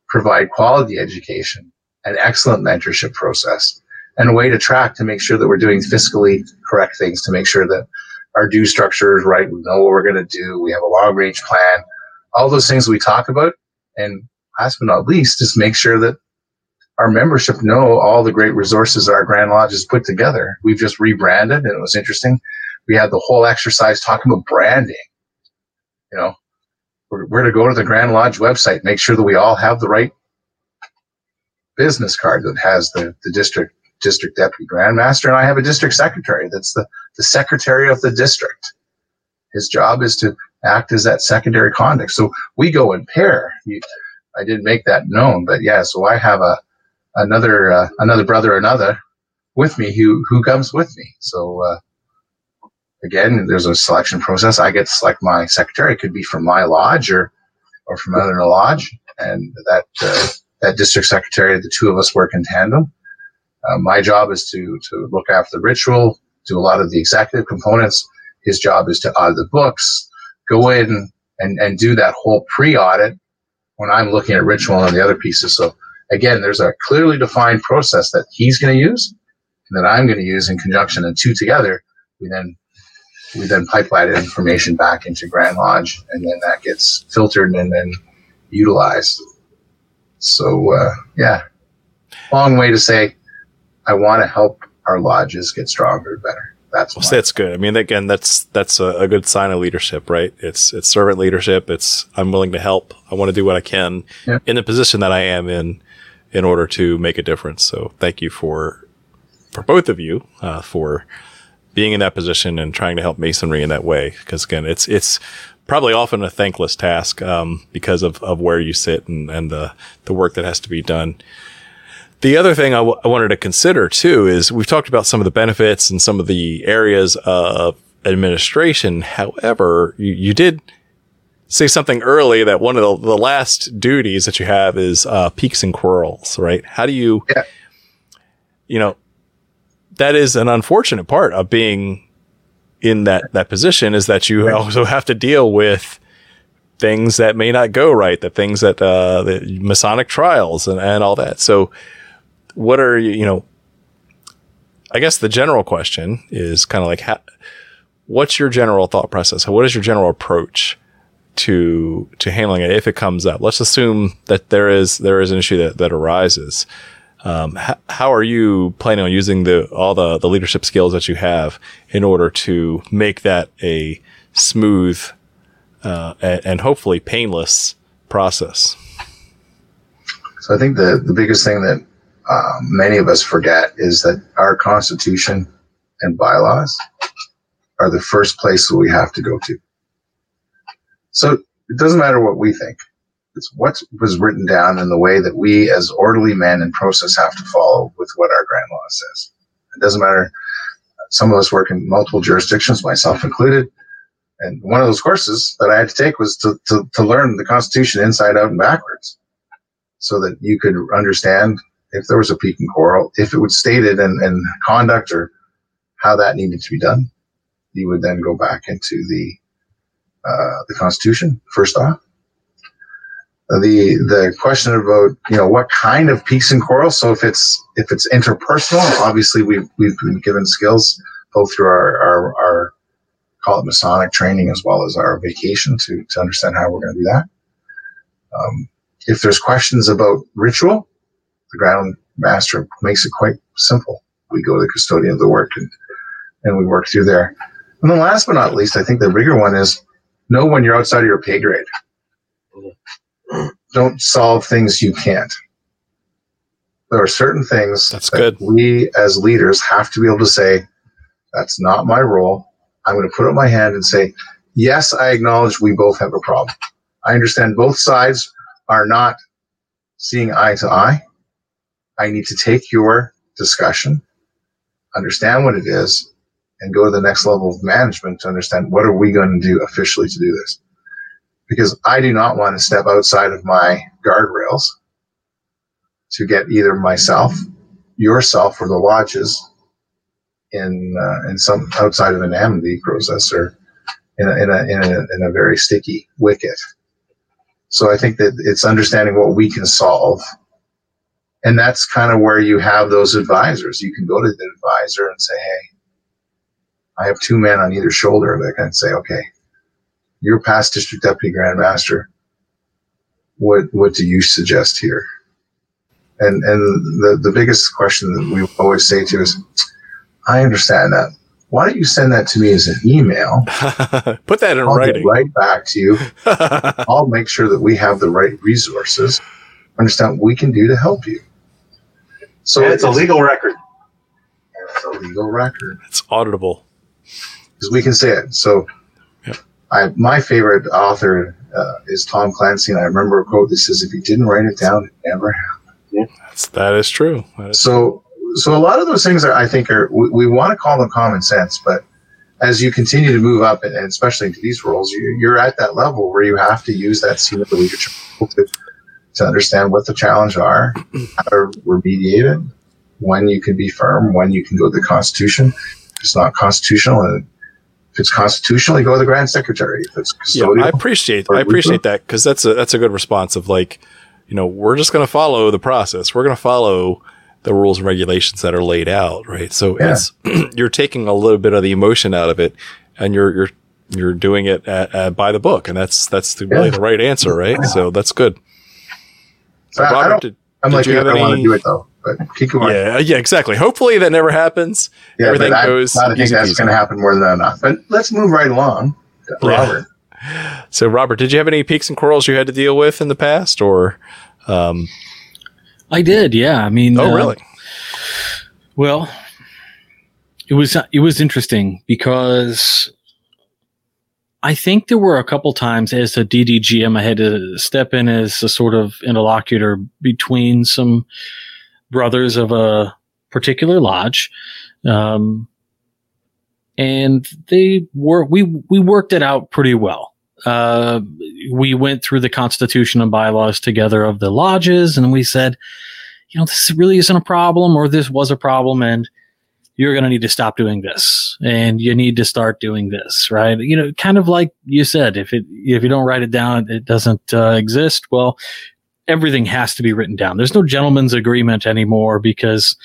provide quality education, an excellent mentorship process, and a way to track to make sure that we're doing fiscally correct things, to make sure that our due structures right, we know what we're going to do, we have a long range plan, all those things we talk about. And last but not least, just make sure that our membership know all the great resources our Grand Lodge has put together. We've just rebranded, and it was interesting. We had the whole exercise talking about branding. You know, we're, to go to the Grand Lodge website, make sure that we all have the right business card that has the, the district district deputy grandmaster, and I have a district secretary. That's the the secretary of the district. His job is to act as that secondary conduct. So we go in pair. I didn't make that known, but yeah. So I have a another uh, another brother another with me who who comes with me. So uh, again, there's a selection process. I get to select my secretary. It could be from my lodge or or from another lodge, and that uh, that district secretary, the two of us work in tandem. Uh, my job is to to look after the ritual, do a lot of the executive components. His job is to audit the books, go in and and do that whole pre-audit when I'm looking at ritual and the other pieces. So again, there's a clearly defined process that he's going to use and that I'm going to use in conjunction, and two together, we then we then pipeline information back into Grand Lodge, and then that gets filtered and then utilized. So uh, yeah, long way to say, I want to help our lodges get stronger and better. That's Well, that's good. I mean, again, that's that's a, a good sign of leadership, right? It's it's servant leadership. It's I'm willing to help. I want to do what I can Yeah. in the position that I am in, in order to make a difference. So thank you for for both of you uh, for being in that position and trying to help masonry in that way. Because again, it's it's probably often a thankless task um, because of, of where you sit and, and the the work that has to be done. The other thing I, w- I wanted to consider too is we've talked about some of the benefits and some of the areas of administration. However, you, you did say something early that one of the, the last duties that you have is uh, piques and quarrels, right? How do you, Yeah. you know, that is an unfortunate part of being in that that position is that you also have to deal with things that may not go right, the things that uh, the Masonic trials and, and all that. So, what are you, you know? I guess the general question is kind of like, how, what's your general thought process? What is your general approach to to handling it if it comes up? Let's assume that there is there is an issue that that arises. Um, h- how are you planning on using the all the the leadership skills that you have in order to make that a smooth uh, and, and hopefully painless process? So I think the, the biggest thing that um, many of us forget is that our constitution and bylaws are the first place that we have to go to. So it doesn't matter what we think. It's what was written down in the way that we as orderly men in process have to follow with what our grand law says. It doesn't matter. Some of us work in multiple jurisdictions, myself included. And one of those courses that I had to take was to, to, to learn the Constitution inside out and backwards so that you could understand if there was a peak and quarrel, if it was stated in, in conduct or how that needed to be done. You would then go back into the uh, the Constitution first off. The the question about you know what kind of piques and quarrel. So if it's if it's interpersonal, obviously we've we've been given skills both through our our, our call it Masonic training as well as our vacation to to understand how we're going to do that. Um, if there's questions about ritual, the Grand Master makes it quite simple. We go to the custodian of the work and, and we work through there. And then last but not least, I think the bigger one is know when you're outside of your pay grade. Don't solve things you can't. There are certain things That's that good. we as leaders have to be able to say, that's not my role. I'm going to put up my hand and say, yes, I acknowledge we both have a problem. I understand both sides are not seeing eye to eye. I need to take your discussion, understand what it is, and go to the next level of management to understand what are we going to do officially to do this. Because I do not want to step outside of my guardrails to get either myself, yourself, or the lodges in uh, in some outside of an amity process or in a, in a, in a, in a very sticky wicket. So I think that it's understanding what we can solve. And that's kind of where you have those advisors. You can go to the advisor and say, Hey, I have two men on either shoulder that can say, okay, you're past district deputy grand master. What, what do you suggest here? And, and the, the biggest question that we always say to is, I understand that. Why don't you send that to me as an email? Put that in I'll get writing. right back to you. I'll make sure that we have the right resources, understand what we can do to help you. So and it's a legal record. it's a legal record it's auditable. because we can say it. So, Yep. I my favorite author uh, is Tom Clancy, and I remember a quote that says, "If you didn't write it down, it never happened." That's, that is true. That is- So, so a lot of those things are, I think, are we, we want to call them common sense, but as you continue to move up, and, and especially into these roles, you, you're at that level where you have to use that scene of the leadership to, to understand what the challenges are, how to remediate it, when you can be firm, when you can go to the Constitution. If it's not constitutional, and if it's constitutional, you go to the Grand Secretary. If it's yeah, I appreciate I appreciate legal. that because that's a that's a good response of like, you know, we're just going to follow the process. We're going to follow the rules and regulations that are laid out, right? So Yeah. it's you're taking a little bit of the emotion out of it, and you're you're you're doing it at, at, by the book, and that's that's the, really the right answer, right? So that's good. So I- I Robert, don't- did, I'm did like, you you, have I want to do it though, but keep going. yeah, yeah, exactly. Hopefully that never happens. Yeah, Everything but I, goes I think that's going to happen more than enough. But let's move right along, Robert. So Robert, did you have any piques and quarrels you had to deal with in the past, or? Um, I did, yeah. I mean, oh, uh, really? Well, it was it was interesting because I think there were a couple times as a DDGM I had to step in as a sort of interlocutor between some brothers of a particular lodge, um, and they were we we worked it out pretty well. Uh, we went through the constitution and bylaws together of the lodges, and we said, you know, this really isn't a problem, or this was a problem, and you're going to need to stop doing this, and you need to start doing this, right? You know, kind of like you said, if it if you don't write it down, it doesn't uh, exist. Well, everything has to be written down. There's no gentleman's agreement anymore because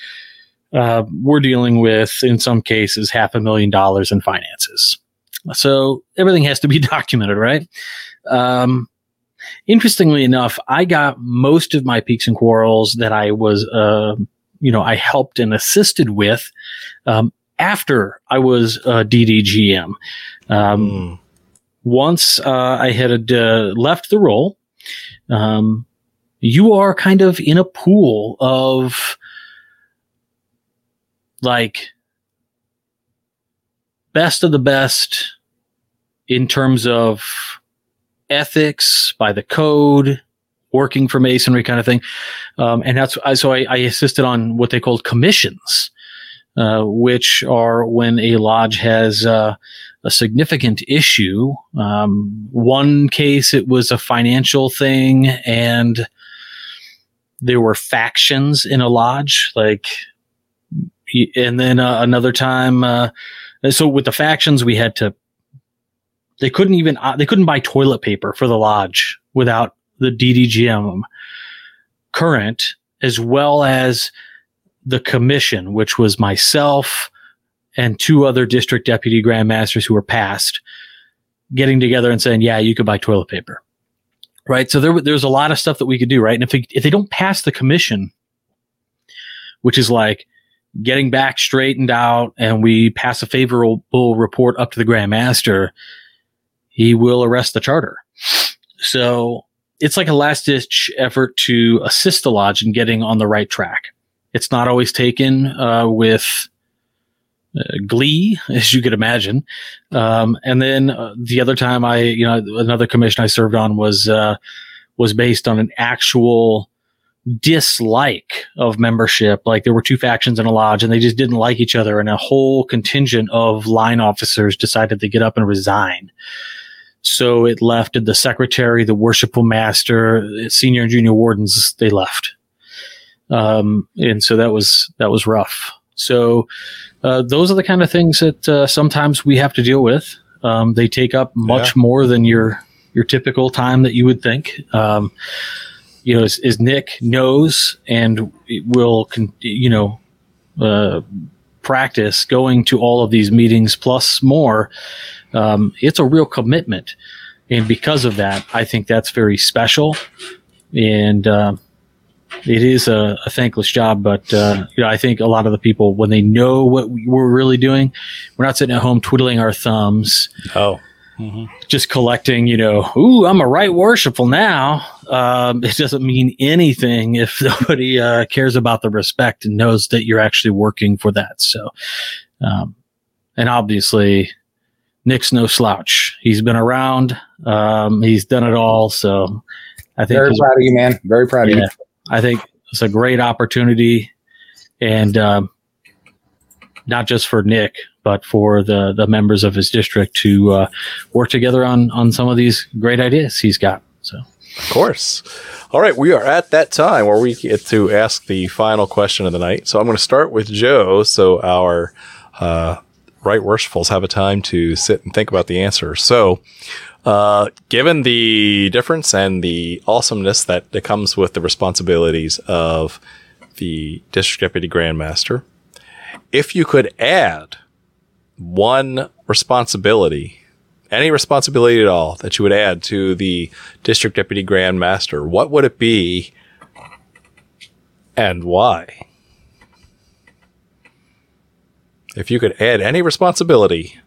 uh, we're dealing with, in some cases, half a million dollars in finances. So everything has to be documented, right? Um, interestingly enough, I got most of my piques and quarrels that I was, uh, you know, I helped and assisted with um, after I was a DDGM. Um, Mm. Once uh, I had uh, left the role, um, you are kind of in a pool of like best of the best in terms of ethics by the code, working for masonry kind of thing. Um, and that's I so I, I assisted on what they called commissions, uh, which are when a lodge has uh, a significant issue. Um, one case it was a financial thing, and there were factions in a lodge, like, and then uh, another time. Uh, so with the factions, we had to. They couldn't even uh, they couldn't buy toilet paper for the lodge without the DDGM current, as well as the commission, which was myself and two other district deputy grandmasters who were passed, getting together and saying, "Yeah, you could buy toilet paper." Right. So there, there's a lot of stuff that we could do. Right. And if they, if they don't pass the commission, which is like getting back straightened out, and we pass a favorable report up to the grandmaster, he will arrest the charter. So it's like a last ditch effort to assist the lodge in getting on the right track. It's not always taken uh, with uh, glee, as you could imagine. Um, and then uh, the other time I, you know, another commission I served on was uh, was based on an actual dislike of membership. Like there were two factions in a lodge, and they just didn't like each other, and a whole contingent of line officers decided to get up and resign. So it left the secretary, the worshipful master, senior and junior wardens. They left, um, and so that was that was rough. So uh, those are the kind of things that uh, sometimes we have to deal with. Um, they take up much more than your your typical time that you would think. Um, you know, as, as Nick knows and will, con- you know, uh, practice going to all of these meetings plus more. Um, it's a real commitment, and because of that, I think that's very special, and uh, it is a, a thankless job. But uh, you know, I think a lot of the people, when they know what we're really doing, we're not sitting at home twiddling our thumbs, Oh. Just collecting. You know, ooh, I'm a right worshipful now. Um, it doesn't mean anything if nobody uh, cares about the respect and knows that you're actually working for that. So, um, and obviously. Nick's no slouch. He's been around. Um, he's done it all. So I think Very proud of you, man. Very proud of you. I think it's a great opportunity, and um, not just for Nick, but for the the members of his district to uh, work together on on some of these great ideas he's got. So Of course. All right, we are at that time where we get to ask the final question of the night. So I'm going to start with Joe, so our uh, right worshipfuls have a time to sit and think about the answer. So, uh, given the difference and the awesomeness that, that comes with the responsibilities of the district deputy grandmaster, if you could add one responsibility any responsibility at all that you would add to the district deputy grand master, what would it be and why? If you could add any responsibility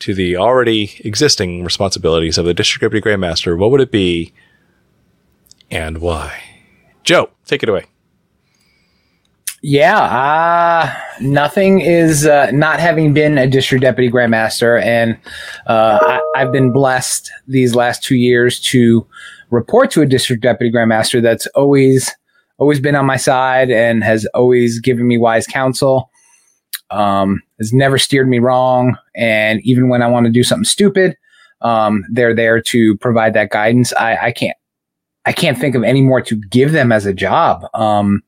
to the already existing responsibilities of the district deputy grand master, what would it be and why? Joe, take it away. Yeah, uh, nothing is uh, not having been a district deputy grandmaster, and uh, I, I've been blessed these last two years to report to a district deputy grandmaster that's always always been on my side and has always given me wise counsel. Um, has never steered me wrong, and even when I want to do something stupid, um, they're there to provide that guidance. I, I can't I can't think of any more to give them as a job. Um,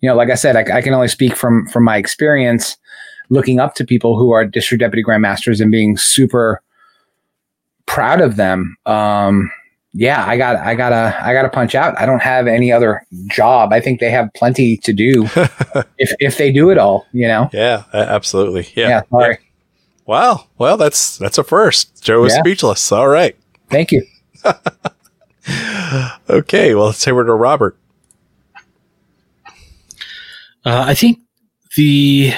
you know, like I said, I, I, can only speak from from my experience looking up to people who are district deputy grandmasters and being super proud of them. Um, yeah, I got I gotta I gotta punch out. I don't have any other job. I think they have plenty to do if if they do it all. You know. Yeah, absolutely. Yeah. Yeah. sorry. Wow. Well, that's that's a first. Joe was Yeah. speechless. All right. Thank you. okay, well, let's say we're to Robert. Uh, I think the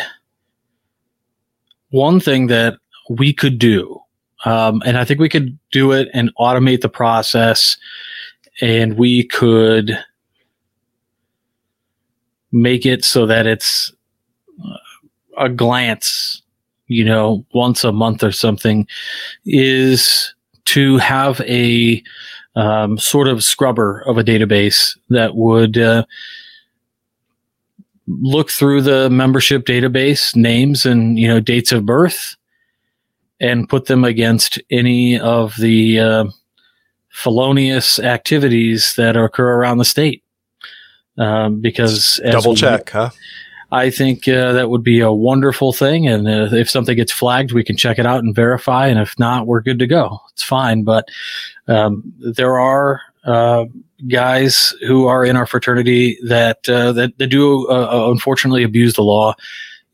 one thing that we could do, um, and I think we could do it and automate the process, and we could make it so that it's uh, a glance, you know, once a month or something, is to have a um, sort of scrubber of a database that would uh, look through the membership database names and you know dates of birth and put them against any of the uh, felonious activities that occur around the state um, because as Double we- check, huh? I think uh, that would be a wonderful thing. And uh, if something gets flagged, we can check it out and verify. And if not, we're good to go. It's fine. But um, there are uh, guys who are in our fraternity that uh, that, that do uh, unfortunately abuse the law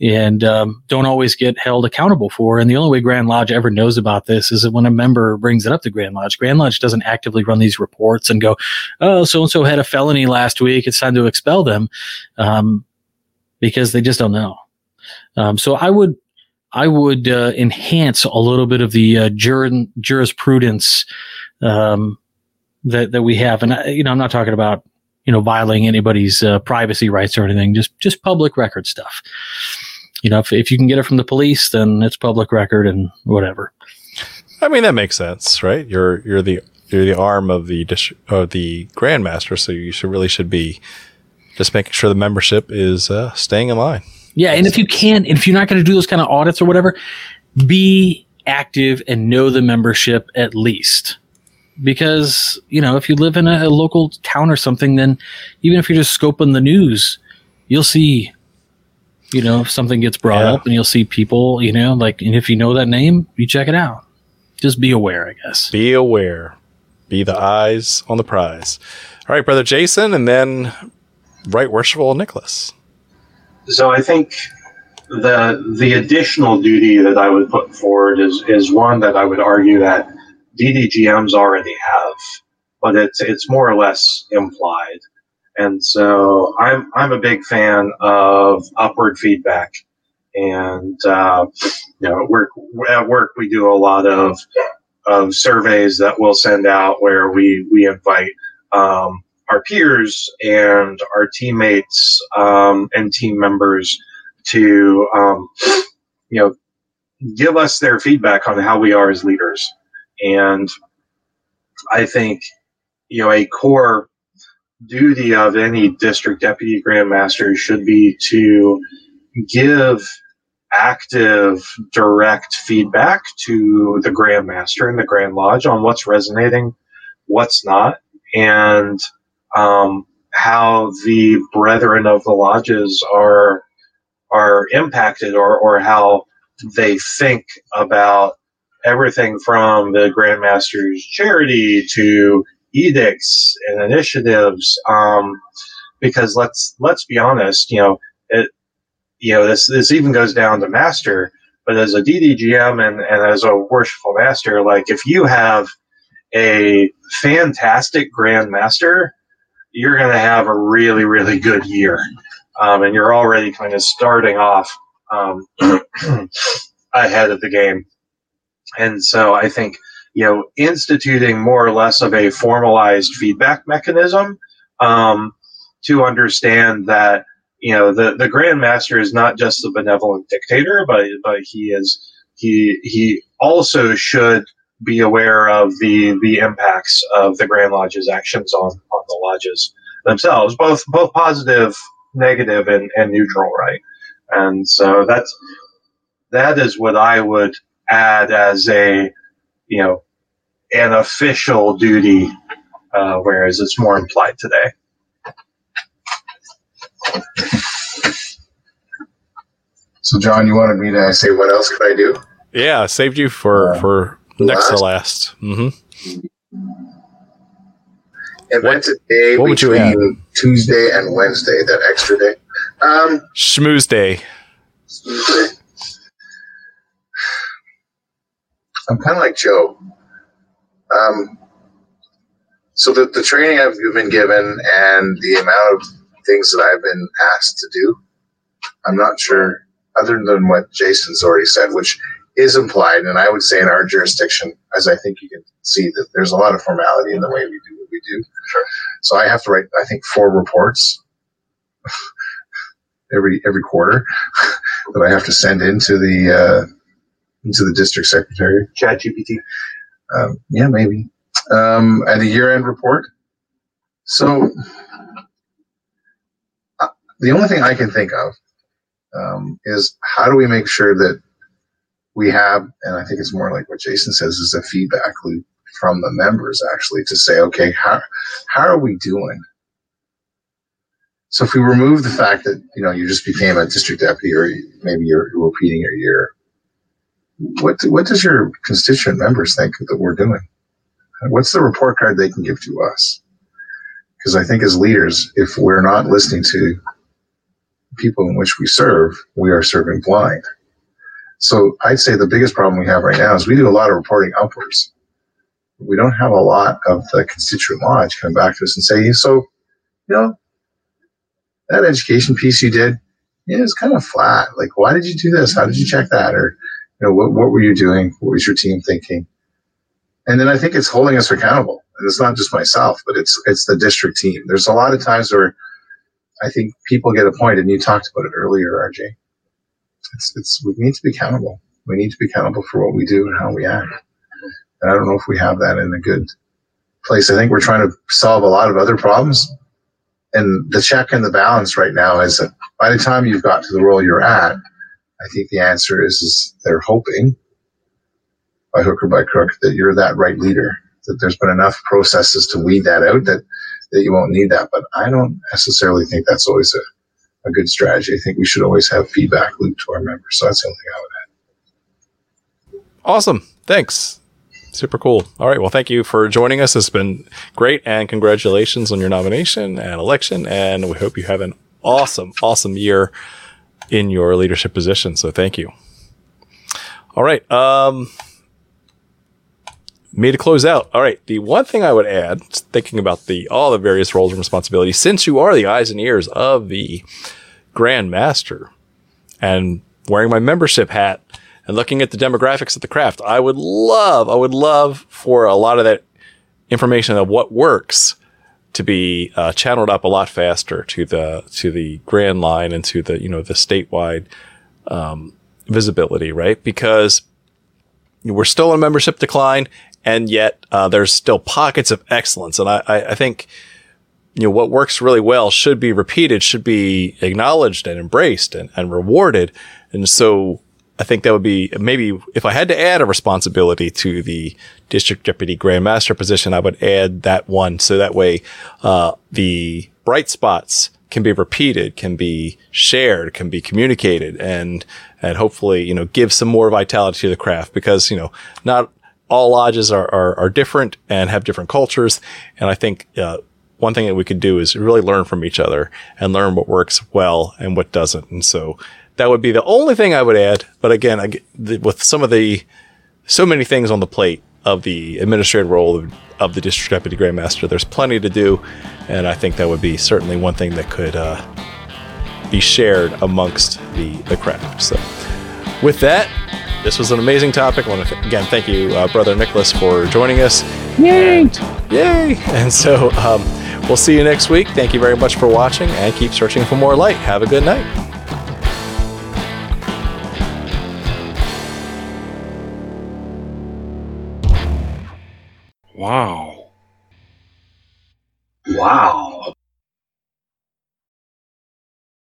and um, don't always get held accountable for. And the only way Grand Lodge ever knows about this is that when a member brings it up to Grand Lodge, Grand Lodge doesn't actively run these reports and go, "Oh, so and so had a felony last week. It's time to expel them." Um, because they just don't know. Um, so I would I would uh, enhance a little bit of the uh, jur- jurisprudence um, that that we have, and I, you know I'm not talking about you know violating anybody's uh, privacy rights or anything, just just public record stuff. You know, if if you can get it from the police, then it's public record and whatever. I mean, that makes sense, right? You're you're the you're the arm of the dis- of the grandmaster, so you should really should be just making sure the membership is uh, staying in line. Yeah, and if you can, if you're not going to do those kind of audits or whatever, be active and know the membership at least. Because you know, if you live in a, a local town or something, then even if you're just scoping the news, you'll see, you know, if something gets brought Yeah. up, and you'll see people, you know, like, and if you know that name, you check it out. Just be aware, I guess. Be aware. Be the eyes on the prize. All right, brother Jason, and then right worshipful Nicholas. So I think the the additional duty that I would put forward is is one that I would argue that DDGMs already have, but it's it's more or less implied. And so I'm I'm a big fan of upward feedback, and uh, you know, at work at work we do a lot of of surveys that we'll send out where we we invite um, our peers and our teammates um, and team members to um, you know give us their feedback on how we are as leaders and i think you know a core duty of any district deputy grandmaster should be to give active direct feedback to the grandmaster and the grand lodge on what's resonating what's not and um, how the brethren of the lodges are are impacted or, or how they think about everything from the grandmaster's charity to edicts and initiatives um, because let's let's be honest you know it you know this this even goes down to master but as a ddgm and, and as a worshipful master like if you have a fantastic grandmaster you're going to have a really, really good year. Um, and you're already kind of starting off um, ahead of the game. And so I think, you know, instituting more or less of a formalized feedback mechanism um, to understand that, you know, the, the Grand Master is not just the benevolent dictator, but, but he is, he, he also should be aware of the the impacts of the Grand Lodge's actions on on the lodges themselves, both both positive, negative, and, and neutral, right? And so that's that is what I would add as a you know an official duty, uh, whereas it's more implied today. So, John, you wanted me to say what else could I do? Yeah, saved you for Uh, for next to last. Mm-hmm. Invent a day what would you between Tuesday and Wednesday, that extra day. Um, Schmooze day. Tuesday. I'm kind of like Joe. Um, So the, the training I've been given and the amount of things that I've been asked to do, I'm not sure, other than what Jason's already said, which is implied, and I would say in our jurisdiction, as I think you can see, that there's a lot of formality in the way we do what we do. Sure. So I have to write, I think, four reports every every quarter that I have to send into the uh, into the district secretary. Chat GPT. Um, yeah, maybe. Um, and a year-end report. So uh, the only thing I can think of um, is how do we make sure that we have, and I think it's more like what Jason says, is a feedback loop from the members actually to say, okay, how how are we doing? So if we remove the fact that you know you just became a district deputy, or maybe you're repeating your year, what what does your constituent members think that we're doing? What's the report card they can give to us? Because I think as leaders, if we're not listening to people in which we serve, we are serving blind. So I'd say the biggest problem we have right now is we do a lot of reporting upwards. We don't have a lot of the constituent lodge coming back to us and say, so, you know, that education piece you did, yeah, it's kind of flat. Like, why did you do this? How did you check that? Or, you know, what, what were you doing? What was your team thinking? And then I think it's holding us accountable. And it's not just myself, but it's it's the district team. There's a lot of times where I think people get a and you talked about it earlier, RJ. It's it's we need to be accountable. We need to be accountable for what we do and how we act. And I don't know if we have that in a good place. I think we're trying to solve a lot of other problems. And the check and the balance right now is that by the time you've got to the role you're at, I think the answer is, is they're hoping by hook or by crook that you're that right leader, that there's been enough processes to weed that out that, that you won't need that. But I don't necessarily think that's always a, a good strategy. I think we should always have feedback loop to our members. So that's the only thing I would add. Awesome. Thanks. Super cool. All right. Well, thank you for joining us. It's been great and congratulations on your nomination and election. And we hope you have an awesome, awesome year in your leadership position. So thank you. All right. Um, me to close out. All right. The one thing I would add, thinking about the all the various roles and responsibilities, since you are the eyes and ears of the Grand Master, and wearing my membership hat and looking at the demographics of the craft, I would love, I would love for a lot of that information of what works to be uh, channeled up a lot faster to the to the grand line and to the you know the statewide um, visibility, right? Because we're still in membership decline, and yet uh, there's still pockets of excellence, and I, I, I think you know what works really well should be repeated, should be acknowledged and embraced and, and rewarded, and so I think that would be maybe if I had to add a responsibility to the district deputy grandmaster position, I would add that one. So that way, uh, the bright spots can be repeated, can be shared, can be communicated and, and hopefully, you know, give some more vitality to the craft because, you know, not all lodges are, are, are different and have different cultures. And I think, uh, one thing that we could do is really learn from each other and learn what works well and what doesn't. And so that would be the only thing I would add. But again, I, the, with some of the so many things on the plate of the administrative role of, of, the district deputy grandmaster, there's plenty to do, and I think that would be certainly one thing that could uh, be shared amongst the the craft. So, with that. This was an amazing topic. I want to th- again thank you, uh, brother Nicholas, for joining us. Yay! And, yay! And so um, we'll see you next week. Thank you very much for watching, and keep searching for more light. Have a good night. Wow. Wow.